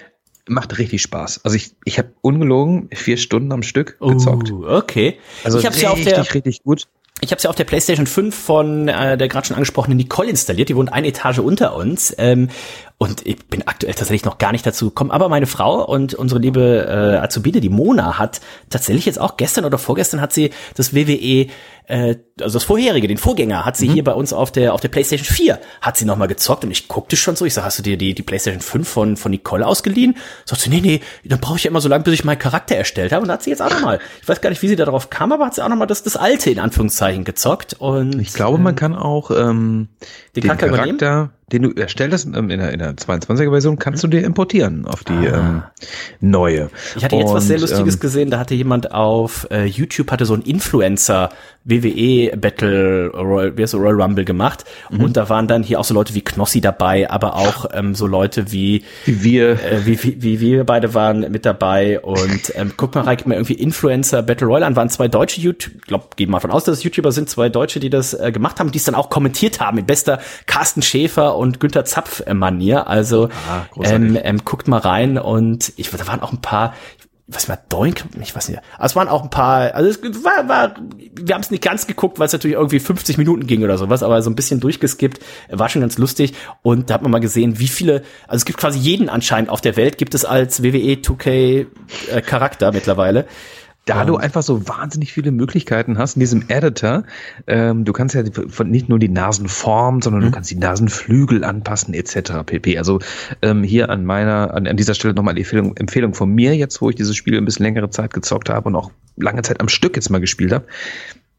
Macht richtig Spaß. Also ich, ich habe ungelogen vier Stunden am Stück gezockt. Oh, okay. Also ich habe ja auf richtig, der richtig gut. Ich habe es ja auf der PlayStation 5 von äh, der gerade schon angesprochenen Nicole installiert. Die wohnt eine Etage unter uns. Ähm, und ich bin aktuell tatsächlich noch gar nicht dazu gekommen. Aber meine Frau und unsere liebe äh, Azubine, die Mona, hat tatsächlich jetzt auch gestern oder vorgestern hat sie das WWE äh, also das vorherige, den Vorgänger, hat sie mhm. hier bei uns auf der auf der PlayStation 4 hat sie noch mal gezockt und ich guckte schon so, ich sag, hast du dir die die PlayStation 5 von von Nicole ausgeliehen? Sagt sie, nee, nee, dann brauche ich ja immer so lange, bis ich meinen Charakter erstellt habe und da hat sie jetzt auch noch mal. Ich weiß gar nicht, wie sie darauf kam, aber hat sie auch noch mal das das alte in Anführungszeichen gezockt und ich glaube, man kann auch ähm, den, den Charakter, Charakter den du erstellst ähm, in der, in der 22er Version, kannst du dir importieren auf die ah. ähm, neue. Ich hatte jetzt und, was sehr Lustiges ähm, gesehen, da hatte jemand auf äh, YouTube hatte so ein Influencer WWE Battle Royal, wie heißt Royal Rumble gemacht. Mhm. und da waren dann hier auch so Leute wie Knossi dabei, aber auch ähm, so Leute wie wie wir. äh, wie, wie, wie wir beide waren mit dabei. Und ähm, guck mal rein, gib mir irgendwie Influencer Battle Royale an, waren zwei deutsche YouTube, glaub, gehen mal von aus, dass es YouTuber sind, zwei Deutsche, die das äh, gemacht haben, die es dann auch kommentiert haben in bester Carsten Schäfer und Günther Zapf Manier. Also ah, ähm, ähm, guckt mal rein. Und ich da waren auch ein paar, was war Doink? Ich weiß nicht. Also es waren auch ein paar, also es war, war wir haben es nicht ganz geguckt, weil es natürlich irgendwie 50 Minuten ging oder sowas, aber so ein bisschen durchgeskippt, war schon ganz lustig und da hat man mal gesehen, wie viele, also es gibt quasi jeden anscheinend auf der Welt, gibt es als WWE 2K äh, Charakter mittlerweile da du einfach so wahnsinnig viele Möglichkeiten hast in diesem Editor, ähm, du kannst ja nicht nur die Nasenform, sondern du mhm. kannst die Nasenflügel anpassen etc. pp. Also ähm, hier an meiner, an, an dieser Stelle nochmal die Empfehlung, Empfehlung von mir jetzt, wo ich dieses Spiel ein bisschen längere Zeit gezockt habe und auch lange Zeit am Stück jetzt mal gespielt habe.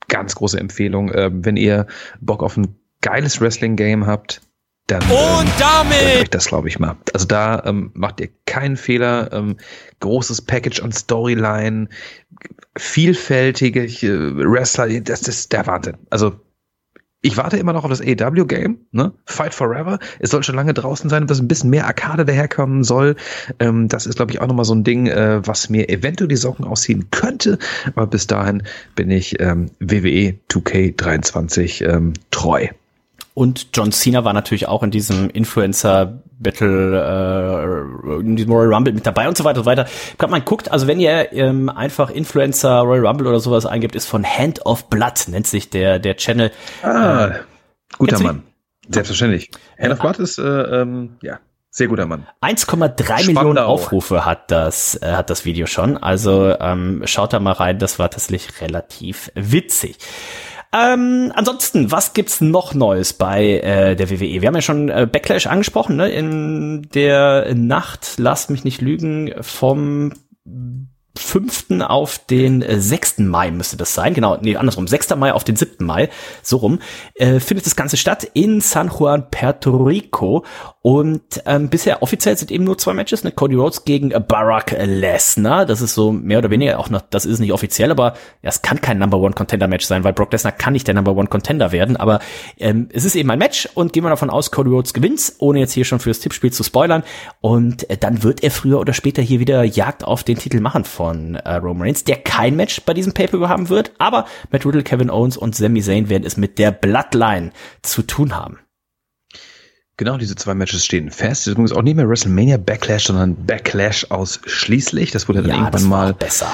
Ganz große Empfehlung, äh, wenn ihr Bock auf ein geiles Wrestling-Game habt, dann und damit euch das glaube ich mal. Also da ähm, macht ihr keinen Fehler. Ähm, großes Package an Storyline, vielfältige äh, Wrestler, das, ist der Wahnsinn. Also ich warte immer noch auf das AW-Game, ne? Fight Forever. Es soll schon lange draußen sein, dass ein bisschen mehr Arcade daherkommen soll. Ähm, das ist, glaube ich, auch nochmal so ein Ding, äh, was mir eventuell die Socken ausziehen könnte. Aber bis dahin bin ich ähm, WWE 2K23 ähm, treu. Und John Cena war natürlich auch in diesem Influencer Battle, äh, in diesem Royal Rumble mit dabei und so weiter und so weiter. Gerade man guckt, also wenn ihr ähm, einfach Influencer Royal Rumble oder sowas eingibt, ist von Hand of Blood, nennt sich der, der Channel. Ah, äh, guter Mann. Selbstverständlich. Hand of Blood ist, äh, ähm, ja, sehr guter Mann. 1,3 Millionen Aufrufe hat das, äh, hat das Video schon. Also ähm, schaut da mal rein, das war tatsächlich relativ witzig. Ähm, ansonsten, was gibt's noch Neues bei äh, der WWE? Wir haben ja schon äh, Backlash angesprochen, ne? In der Nacht, lasst mich nicht lügen, vom 5. auf den 6. Äh, Mai müsste das sein. Genau, nee, andersrum. 6. Mai auf den 7. Mai, so rum, äh, findet das Ganze statt in San Juan, Puerto Rico. Und ähm, bisher offiziell sind eben nur zwei Matches, ne? Cody Rhodes gegen Barack Lesnar. Das ist so mehr oder weniger auch noch, das ist nicht offiziell, aber ja, es kann kein Number One Contender Match sein, weil Brock Lesnar kann nicht der Number One Contender werden. Aber ähm, es ist eben ein Match und gehen wir davon aus, Cody Rhodes gewinnt, ohne jetzt hier schon fürs Tippspiel zu spoilern. Und äh, dann wird er früher oder später hier wieder Jagd auf den Titel machen von äh, Roman Reigns, der kein Match bei diesem Pay-Per-View haben wird. Aber Matt Riddle, Kevin Owens und Sami Zayn werden es mit der Bloodline zu tun haben. Genau, diese zwei Matches stehen fest. Das ist übrigens auch nicht mehr WrestleMania Backlash, sondern Backlash ausschließlich. Das wurde dann ja, irgendwann mal besser.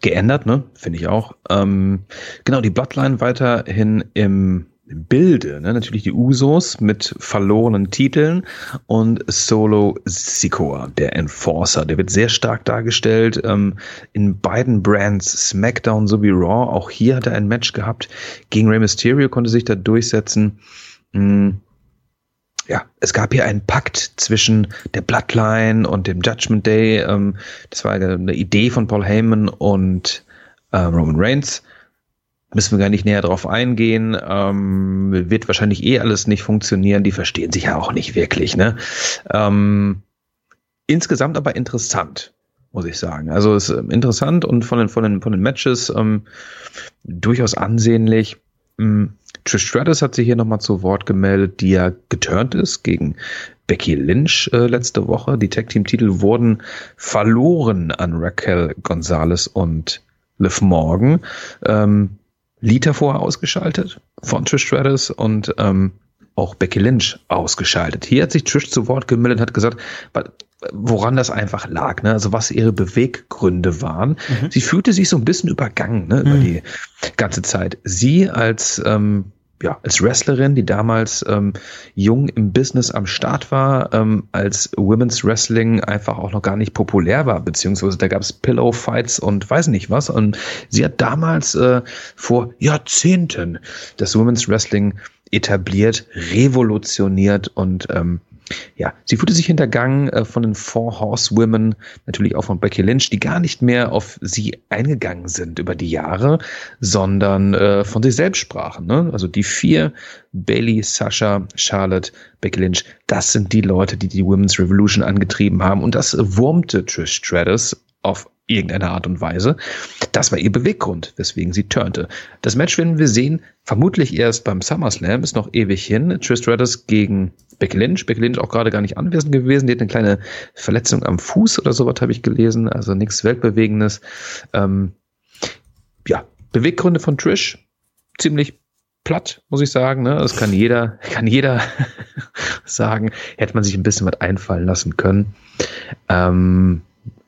geändert, ne? Finde ich auch. Ähm, genau, die Bloodline weiterhin im Bilde. Ne? Natürlich die Usos mit verlorenen Titeln und Solo Sikoa, der Enforcer. Der wird sehr stark dargestellt ähm, in beiden Brands, SmackDown sowie Raw. Auch hier hat er ein Match gehabt gegen Rey Mysterio, konnte sich da durchsetzen. Mhm ja, es gab hier einen Pakt zwischen der Bloodline und dem Judgment Day. Ähm, das war eine Idee von Paul Heyman und äh, Roman Reigns. Müssen wir gar nicht näher drauf eingehen. Ähm, wird wahrscheinlich eh alles nicht funktionieren. Die verstehen sich ja auch nicht wirklich. Ne? Ähm, insgesamt aber interessant, muss ich sagen. Also ist interessant und von den, von den, von den Matches ähm, durchaus ansehnlich. Ähm, Trish Stratus hat sich hier nochmal zu Wort gemeldet, die ja geturnt ist gegen Becky Lynch äh, letzte Woche. Die Tag Team Titel wurden verloren an Raquel Gonzalez und Liv Morgan. Ähm, Lita vorher ausgeschaltet von Trish Stratus und ähm, auch Becky Lynch ausgeschaltet. Hier hat sich Trish zu Wort gemeldet und hat gesagt, woran das einfach lag, ne? also was ihre Beweggründe waren. Mhm. Sie fühlte sich so ein bisschen übergangen ne? über mhm. die ganze Zeit. Sie als ähm, ja, als Wrestlerin, die damals ähm, jung im Business am Start war, ähm, als Women's Wrestling einfach auch noch gar nicht populär war, beziehungsweise da gab es Pillow Fights und weiß nicht was. Und sie hat damals äh, vor Jahrzehnten das Women's Wrestling etabliert, revolutioniert und ähm, ja, sie wurde sich hintergangen äh, von den Four Horsewomen, natürlich auch von Becky Lynch, die gar nicht mehr auf sie eingegangen sind über die Jahre, sondern äh, von sich selbst sprachen. Ne? Also die vier, Bailey, Sasha, Charlotte, Becky Lynch, das sind die Leute, die die Women's Revolution angetrieben haben. Und das wurmte Trish Stratus auf irgendeine Art und Weise. Das war ihr Beweggrund, weswegen sie turnte. Das Match werden wir sehen, vermutlich erst beim SummerSlam, ist noch ewig hin. Trish Stratus gegen Becky Lynch. Becky Lynch auch gerade gar nicht anwesend gewesen. Die hat eine kleine Verletzung am Fuß oder sowas, habe ich gelesen. Also nichts Weltbewegendes. Ähm, ja, Beweggründe von Trish. Ziemlich platt, muss ich sagen. Ne? Das kann jeder, kann jeder sagen. Hätte man sich ein bisschen was einfallen lassen können. Ähm,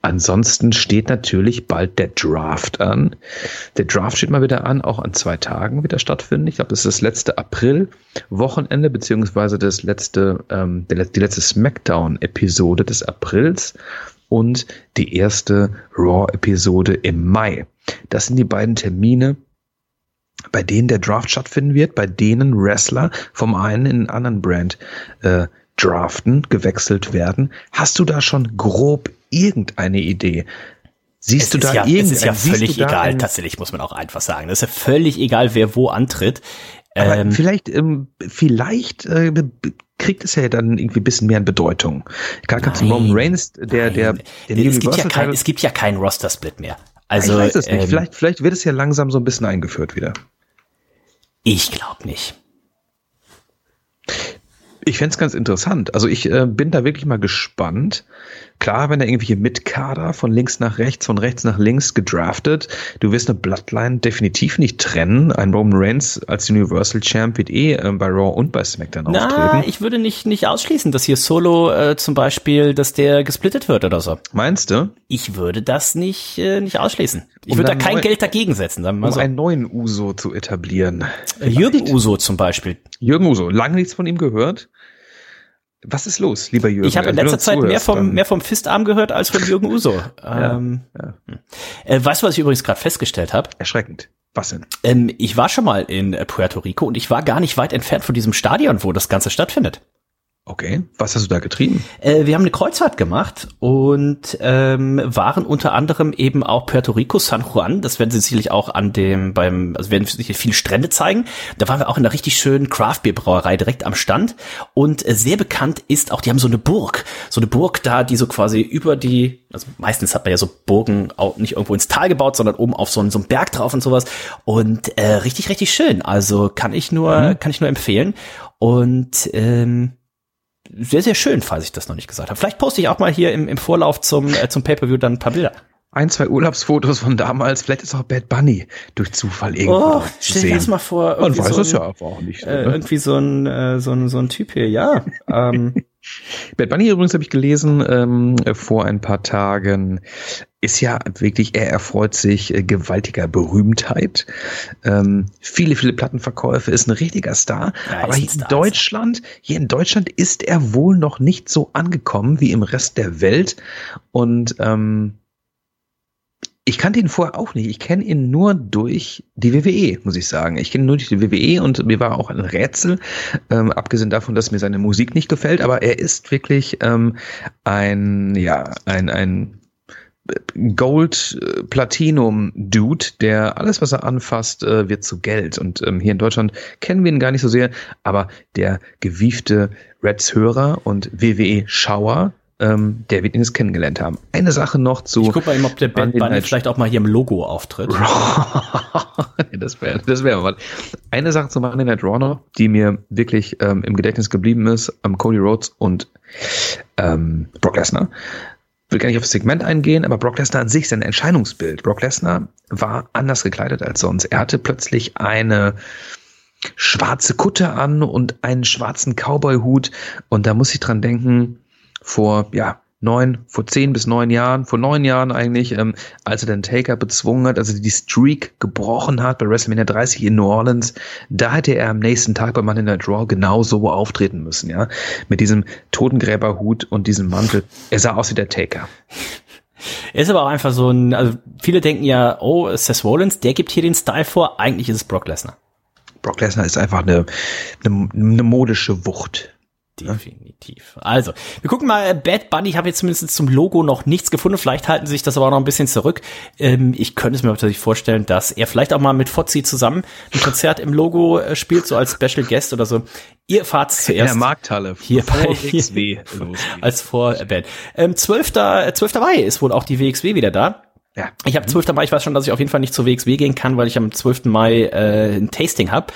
Ansonsten steht natürlich bald der Draft an. Der Draft steht mal wieder an, auch an zwei Tagen wieder stattfinden. Ich glaube, das ist das letzte April-Wochenende, beziehungsweise das letzte, ähm, die letzte Smackdown-Episode des Aprils und die erste Raw-Episode im Mai. Das sind die beiden Termine, bei denen der Draft stattfinden wird, bei denen Wrestler vom einen in einen anderen Brand äh, draften, gewechselt werden. Hast du da schon grob irgendeine Idee? Siehst es du da ja, irgendein, Es ist ja völlig egal, tatsächlich muss man auch einfach sagen. Es ist ja völlig egal, wer wo antritt. Aber ähm, vielleicht, ähm, vielleicht äh, kriegt es ja dann irgendwie ein bisschen mehr an Bedeutung. Gerade kannst du Roman Reigns, der, der, der es gibt, ja kein, es gibt ja keinen Roster-Split mehr. Also, ich weiß es nicht. Ähm, vielleicht, vielleicht wird es ja langsam so ein bisschen eingeführt wieder. Ich glaube nicht. Ich fände ganz interessant. Also ich äh, bin da wirklich mal gespannt. Klar, wenn da irgendwelche Mitkader von links nach rechts, von rechts nach links gedraftet, du wirst eine Bloodline definitiv nicht trennen. Ein Roman Reigns als Universal Champ wird eh äh, bei Raw und bei SmackDown Na, auftreten. ich würde nicht, nicht ausschließen, dass hier Solo äh, zum Beispiel, dass der gesplittet wird oder so. Meinst du? Ich würde das nicht, äh, nicht ausschließen. Ich um würde da kein neu, Geld dagegen setzen. Sagen wir mal um so. einen neuen Uso zu etablieren. Vielleicht. Jürgen Uso zum Beispiel. Jürgen Uso, lange nichts von ihm gehört. Was ist los, lieber Jürgen? Ich habe in letzter Zeit mehr vom, mehr vom Fistarm gehört als von Jürgen Uso. ähm, ja. Hm. Äh, weißt du, was ich übrigens gerade festgestellt habe? Erschreckend. Was denn? Ähm, ich war schon mal in Puerto Rico und ich war gar nicht weit entfernt von diesem Stadion, wo das Ganze stattfindet. Okay, was hast du da getrieben? Äh, wir haben eine Kreuzfahrt gemacht und ähm, waren unter anderem eben auch Puerto Rico, San Juan. Das werden sie sicherlich auch an dem beim, also werden sicherlich viele Strände zeigen. Da waren wir auch in einer richtig schönen Craft Beer Brauerei direkt am Stand und äh, sehr bekannt ist auch, die haben so eine Burg, so eine Burg da, die so quasi über die, also meistens hat man ja so Burgen auch nicht irgendwo ins Tal gebaut, sondern oben auf so einen, so einen Berg drauf und sowas und äh, richtig richtig schön. Also kann ich nur mhm. kann ich nur empfehlen und ähm, sehr, sehr schön, falls ich das noch nicht gesagt habe. Vielleicht poste ich auch mal hier im, im Vorlauf zum, äh, zum Pay-Per-View dann ein paar Bilder. Ein, zwei Urlaubsfotos von damals, vielleicht ist auch Bad Bunny durch Zufall irgendwo oh, stell dir das mal vor. Man weiß so es ja aber auch nicht. Äh, ne? Irgendwie so ein, äh, so, ein, so ein Typ hier, ja. ähm. Bad Bunny übrigens habe ich gelesen ähm, vor ein paar Tagen ist ja wirklich, er erfreut sich äh, gewaltiger Berühmtheit. Ähm, viele, viele Plattenverkäufe, ist ein richtiger Star. Ja, aber hier in Deutschland, hier in Deutschland ist er wohl noch nicht so angekommen wie im Rest der Welt. Und ähm, ich kannte ihn vorher auch nicht. Ich kenne ihn nur durch die WWE, muss ich sagen. Ich kenne ihn nur durch die WWE und mir war auch ein Rätsel, ähm, abgesehen davon, dass mir seine Musik nicht gefällt, aber er ist wirklich ähm, ein, ja, ein, ein Gold Platinum Dude, der alles, was er anfasst, äh, wird zu Geld. Und ähm, hier in Deutschland kennen wir ihn gar nicht so sehr, aber der gewiefte Reds Hörer und WWE Schauer, ähm, der wird ihn jetzt kennengelernt haben. Eine Sache noch zu. Ich guck mal eben, ob der Bad Bunny vielleicht auch mal hier im Logo auftritt. das wäre das wäre mal. Eine Sache zu Monday Night Raw noch, die mir wirklich ähm, im Gedächtnis geblieben ist, ähm, Cody Rhodes und ähm, Brock Lesnar will gar nicht auf das Segment eingehen, aber Brock Lesnar an sich, sein Entscheidungsbild. Brock Lesnar war anders gekleidet als sonst. Er hatte plötzlich eine schwarze Kutte an und einen schwarzen Cowboy-Hut. Und da muss ich dran denken, vor, ja, neun, vor zehn bis neun Jahren, vor neun Jahren eigentlich, ähm, als er den Taker bezwungen hat, also die Streak gebrochen hat bei WrestleMania 30 in New Orleans, da hätte er am nächsten Tag bei Monday Night Raw genau so auftreten müssen, ja, mit diesem Totengräberhut und diesem Mantel. Er sah aus wie der Taker. Er ist aber auch einfach so ein, also viele denken ja, oh, Seth Rollins, der gibt hier den Style vor, eigentlich ist es Brock Lesnar. Brock Lesnar ist einfach eine, eine, eine modische Wucht. Definitiv. Also, wir gucken mal, Bad Bunny, ich habe jetzt zumindest zum Logo noch nichts gefunden, vielleicht halten sie sich das aber auch noch ein bisschen zurück. Ähm, ich könnte es mir natürlich vorstellen, dass er vielleicht auch mal mit Fozzi zusammen ein Konzert im Logo äh, spielt, so als Special Guest oder so. Ihr fahrt zuerst. In der Markthalle. Hier bei WXW. als Vorband. Ähm, 12. 12. Mai ist wohl auch die WXW wieder da. Ja. Ich habe 12. Mai, ich weiß schon, dass ich auf jeden Fall nicht zur WXW gehen kann, weil ich am 12. Mai äh, ein Tasting habe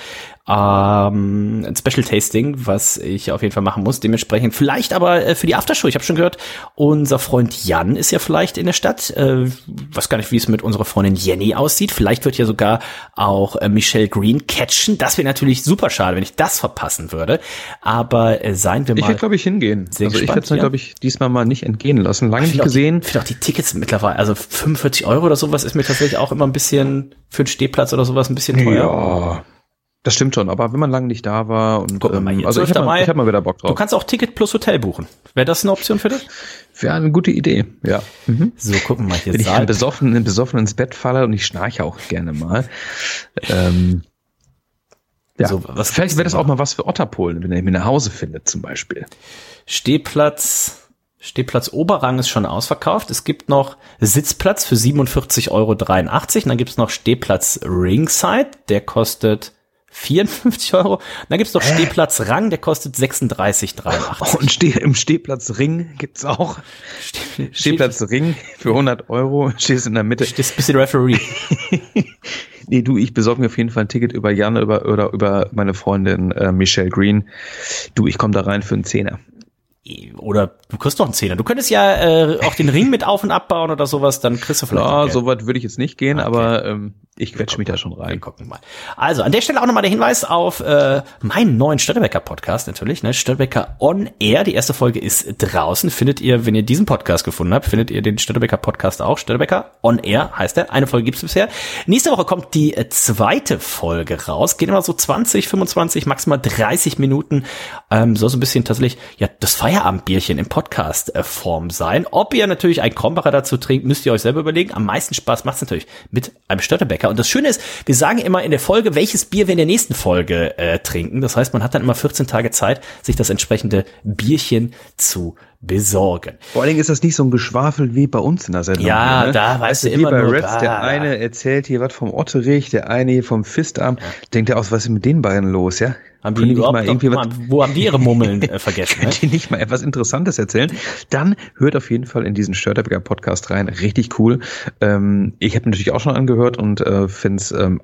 ähm, ein Special Tasting, was ich auf jeden Fall machen muss. Dementsprechend vielleicht aber äh, für die Aftershow. Ich habe schon gehört, unser Freund Jan ist ja vielleicht in der Stadt. Äh, weiß gar nicht, wie es mit unserer Freundin Jenny aussieht. Vielleicht wird ja sogar auch äh, Michelle Green catchen. Das wäre natürlich super schade, wenn ich das verpassen würde. Aber äh, seien wir mal. Ich werde, glaube ich, hingehen. Sehr also gespannt, ich werde es mir, glaube ich, diesmal mal nicht entgehen lassen. Lange nicht gesehen. Ich finde auch die Tickets mittlerweile, also 45 Euro oder sowas ist mir tatsächlich auch immer ein bisschen für einen Stehplatz oder sowas ein bisschen teuer. Ja. Das stimmt schon, aber wenn man lange nicht da war und Guck mal hier, also ich habe mal, hab mal wieder Bock drauf. Du kannst auch Ticket plus Hotel buchen. Wäre das eine Option für dich? Wäre eine gute Idee, ja. Mhm. So, gucken wir mal hier. Wenn ich besoffen, besoffen ins Bett falle und ich schnarche auch gerne mal. ähm, ja, so, was vielleicht wäre das auch mal was für Otterpolen, wenn er mich nach Hause findet zum Beispiel. Stehplatz, Stehplatz Oberrang ist schon ausverkauft. Es gibt noch Sitzplatz für 47,83 Euro. Und dann gibt es noch Stehplatz Ringside, der kostet 54 Euro. Dann gibt's noch äh. Stehplatz Rang, der kostet 36,83. Und Steh, im Stehplatz Ring gibt's auch. Steh, Stehplatz Ring für 100 Euro. Stehst in der Mitte. Stehst bisschen Referee. nee, du, ich besorge mir auf jeden Fall ein Ticket über Jan über, oder über meine Freundin äh, Michelle Green. Du, ich komme da rein für einen Zehner oder du kriegst doch einen Zehner. Du könntest ja äh, auch den Ring mit auf und abbauen oder sowas, dann kriegst du vielleicht. Ja, so weit würde ich jetzt nicht gehen, okay. aber ähm, ich quetsche mich da schon rein. Wir gucken mal. Also an der Stelle auch nochmal der Hinweis auf äh, meinen neuen Störtebecker Podcast natürlich, ne? Störtebecker on Air. Die erste Folge ist draußen. Findet ihr, wenn ihr diesen Podcast gefunden habt, findet ihr den Störtebecker Podcast auch. Störtebecker on Air heißt er. Eine Folge gibt's bisher. Nächste Woche kommt die äh, zweite Folge raus. Geht immer so 20, 25, maximal 30 Minuten. Ähm, soll so ein bisschen tatsächlich ja das Feierabendbierchen im Podcast-Form sein. Ob ihr natürlich ein Krombacher dazu trinkt, müsst ihr euch selber überlegen. Am meisten Spaß macht's natürlich mit einem Störtebecker lecker. Und das Schöne ist, wir sagen immer in der Folge, welches Bier wir in der nächsten Folge äh, trinken. Das heißt, man hat dann immer 14 Tage Zeit, sich das entsprechende Bierchen zu besorgen. Vor allen Dingen ist das nicht so ein Geschwafel wie bei uns in der Sendung. Ja, ne? da weißt du immer bei nur, Reds, ah, der eine erzählt hier was vom Otterich, der eine hier vom Fistarm. Ja. Denkt er aus, was ist mit den beiden los, ja? Haben die, die überhaupt mal irgendwie was, wo haben die ihre Mummeln äh, vergessen? Können ne? die nicht mal etwas Interessantes erzählen? Dann hört auf jeden Fall in diesen Störtebecker Podcast rein. Richtig cool. Ähm, ich habe natürlich auch schon angehört und äh, finde es ähm,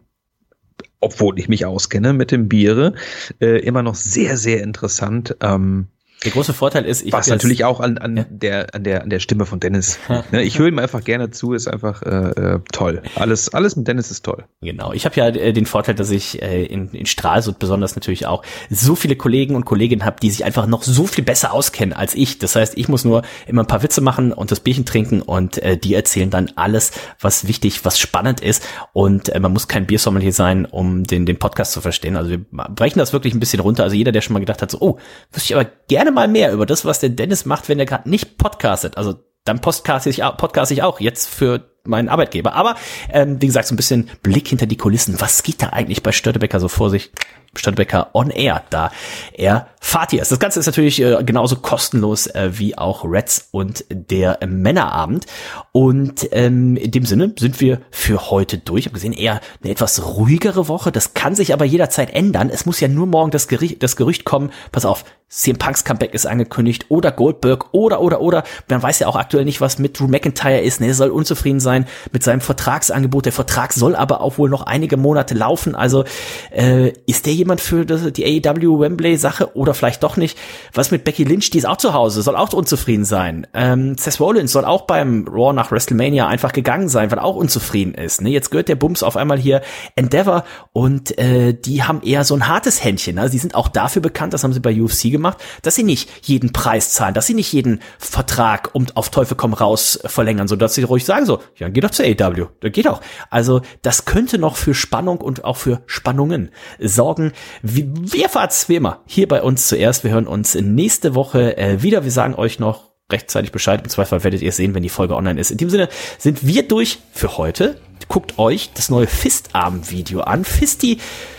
obwohl ich mich auskenne mit dem Biere, äh, immer noch sehr, sehr interessant. Ähm, der große Vorteil ist, ich was natürlich auch an, an ja. der an der an der Stimme von Dennis. ne, ich höre ihm einfach gerne zu, ist einfach äh, äh, toll. Alles alles mit Dennis ist toll. Genau. Ich habe ja äh, den Vorteil, dass ich äh, in, in Stralsund besonders natürlich auch so viele Kollegen und Kolleginnen habe, die sich einfach noch so viel besser auskennen als ich. Das heißt, ich muss nur immer ein paar Witze machen und das Bierchen trinken und äh, die erzählen dann alles, was wichtig, was spannend ist und äh, man muss kein Biersommelier sein, um den den Podcast zu verstehen. Also wir brechen das wirklich ein bisschen runter. Also jeder, der schon mal gedacht hat, so, oh, wüsste ich aber gerne gerne mal mehr über das, was der Dennis macht, wenn er gerade nicht podcastet. Also dann podcast ich, podcast ich auch jetzt für meinen Arbeitgeber. Aber ähm, wie gesagt, so ein bisschen Blick hinter die Kulissen. Was geht da eigentlich bei Störtebecker so vor sich? Stadtbecker on Air, da er Fatih ist. Das Ganze ist natürlich äh, genauso kostenlos äh, wie auch Reds und der äh, Männerabend. Und ähm, in dem Sinne sind wir für heute durch. Ich habe gesehen, eher eine etwas ruhigere Woche. Das kann sich aber jederzeit ändern. Es muss ja nur morgen das, Gericht, das Gerücht kommen. Pass auf, CM Punks Comeback ist angekündigt oder Goldberg oder oder oder. Man weiß ja auch aktuell nicht, was mit Drew McIntyre ist. Ne, soll unzufrieden sein sein mit seinem Vertragsangebot. Der Vertrag soll aber auch wohl noch einige Monate laufen. Also äh, ist der jemand für die AEW Wembley Sache oder vielleicht doch nicht? Was mit Becky Lynch? Die ist auch zu Hause, soll auch unzufrieden sein. Ähm, Seth Rollins soll auch beim Raw nach WrestleMania einfach gegangen sein, weil auch unzufrieden ist. Ne? Jetzt gehört der Bums auf einmal hier Endeavor und äh, die haben eher so ein hartes Händchen. Also die sind auch dafür bekannt, das haben sie bei UFC gemacht, dass sie nicht jeden Preis zahlen, dass sie nicht jeden Vertrag um auf Teufel komm raus verlängern, so sie ruhig sagen so, ja, geh doch zur AEW, das geht auch. Also das könnte noch für Spannung und auch für Spannungen sorgen. Wir erfahrt's wie immer hier bei uns zuerst. Wir hören uns nächste Woche äh, wieder. Wir sagen euch noch rechtzeitig Bescheid. Im Zweifel werdet ihr es sehen, wenn die Folge online ist. In dem Sinne sind wir durch für heute. Guckt euch das neue Fistarm-Video an. Fisti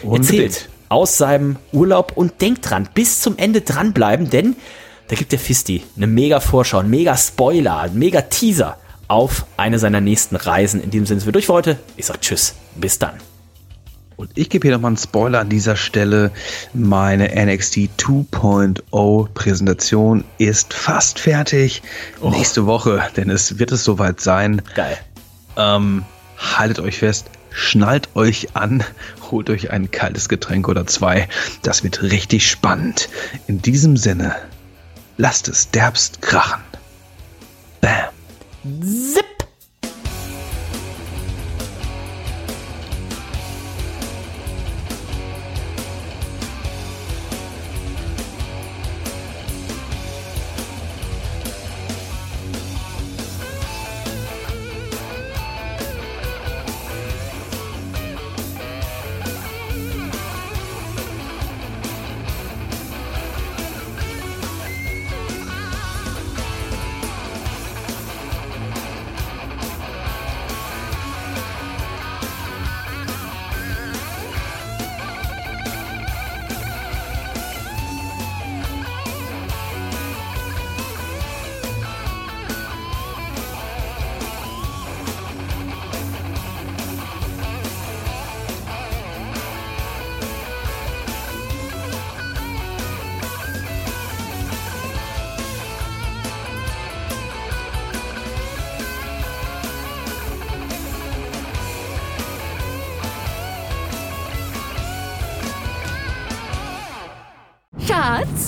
erzählt aus seinem Urlaub und denkt dran, bis zum Ende dranbleiben, denn da gibt der Fisti eine mega Vorschau, ein mega Spoiler, ein mega Teaser auf eine seiner nächsten Reisen. In dem Sinne sind wir durch für heute. Ich sag Tschüss. Bis dann. Und ich gebe hier nochmal einen Spoiler an dieser Stelle. Meine NXT 2.0 Präsentation ist fast fertig. Oh. Nächste Woche, denn es wird es soweit sein. Geil. Ähm, haltet euch fest, schnallt euch an, holt euch ein kaltes Getränk oder zwei. Das wird richtig spannend. In diesem Sinne, lasst es derbst krachen. Bam. Zip.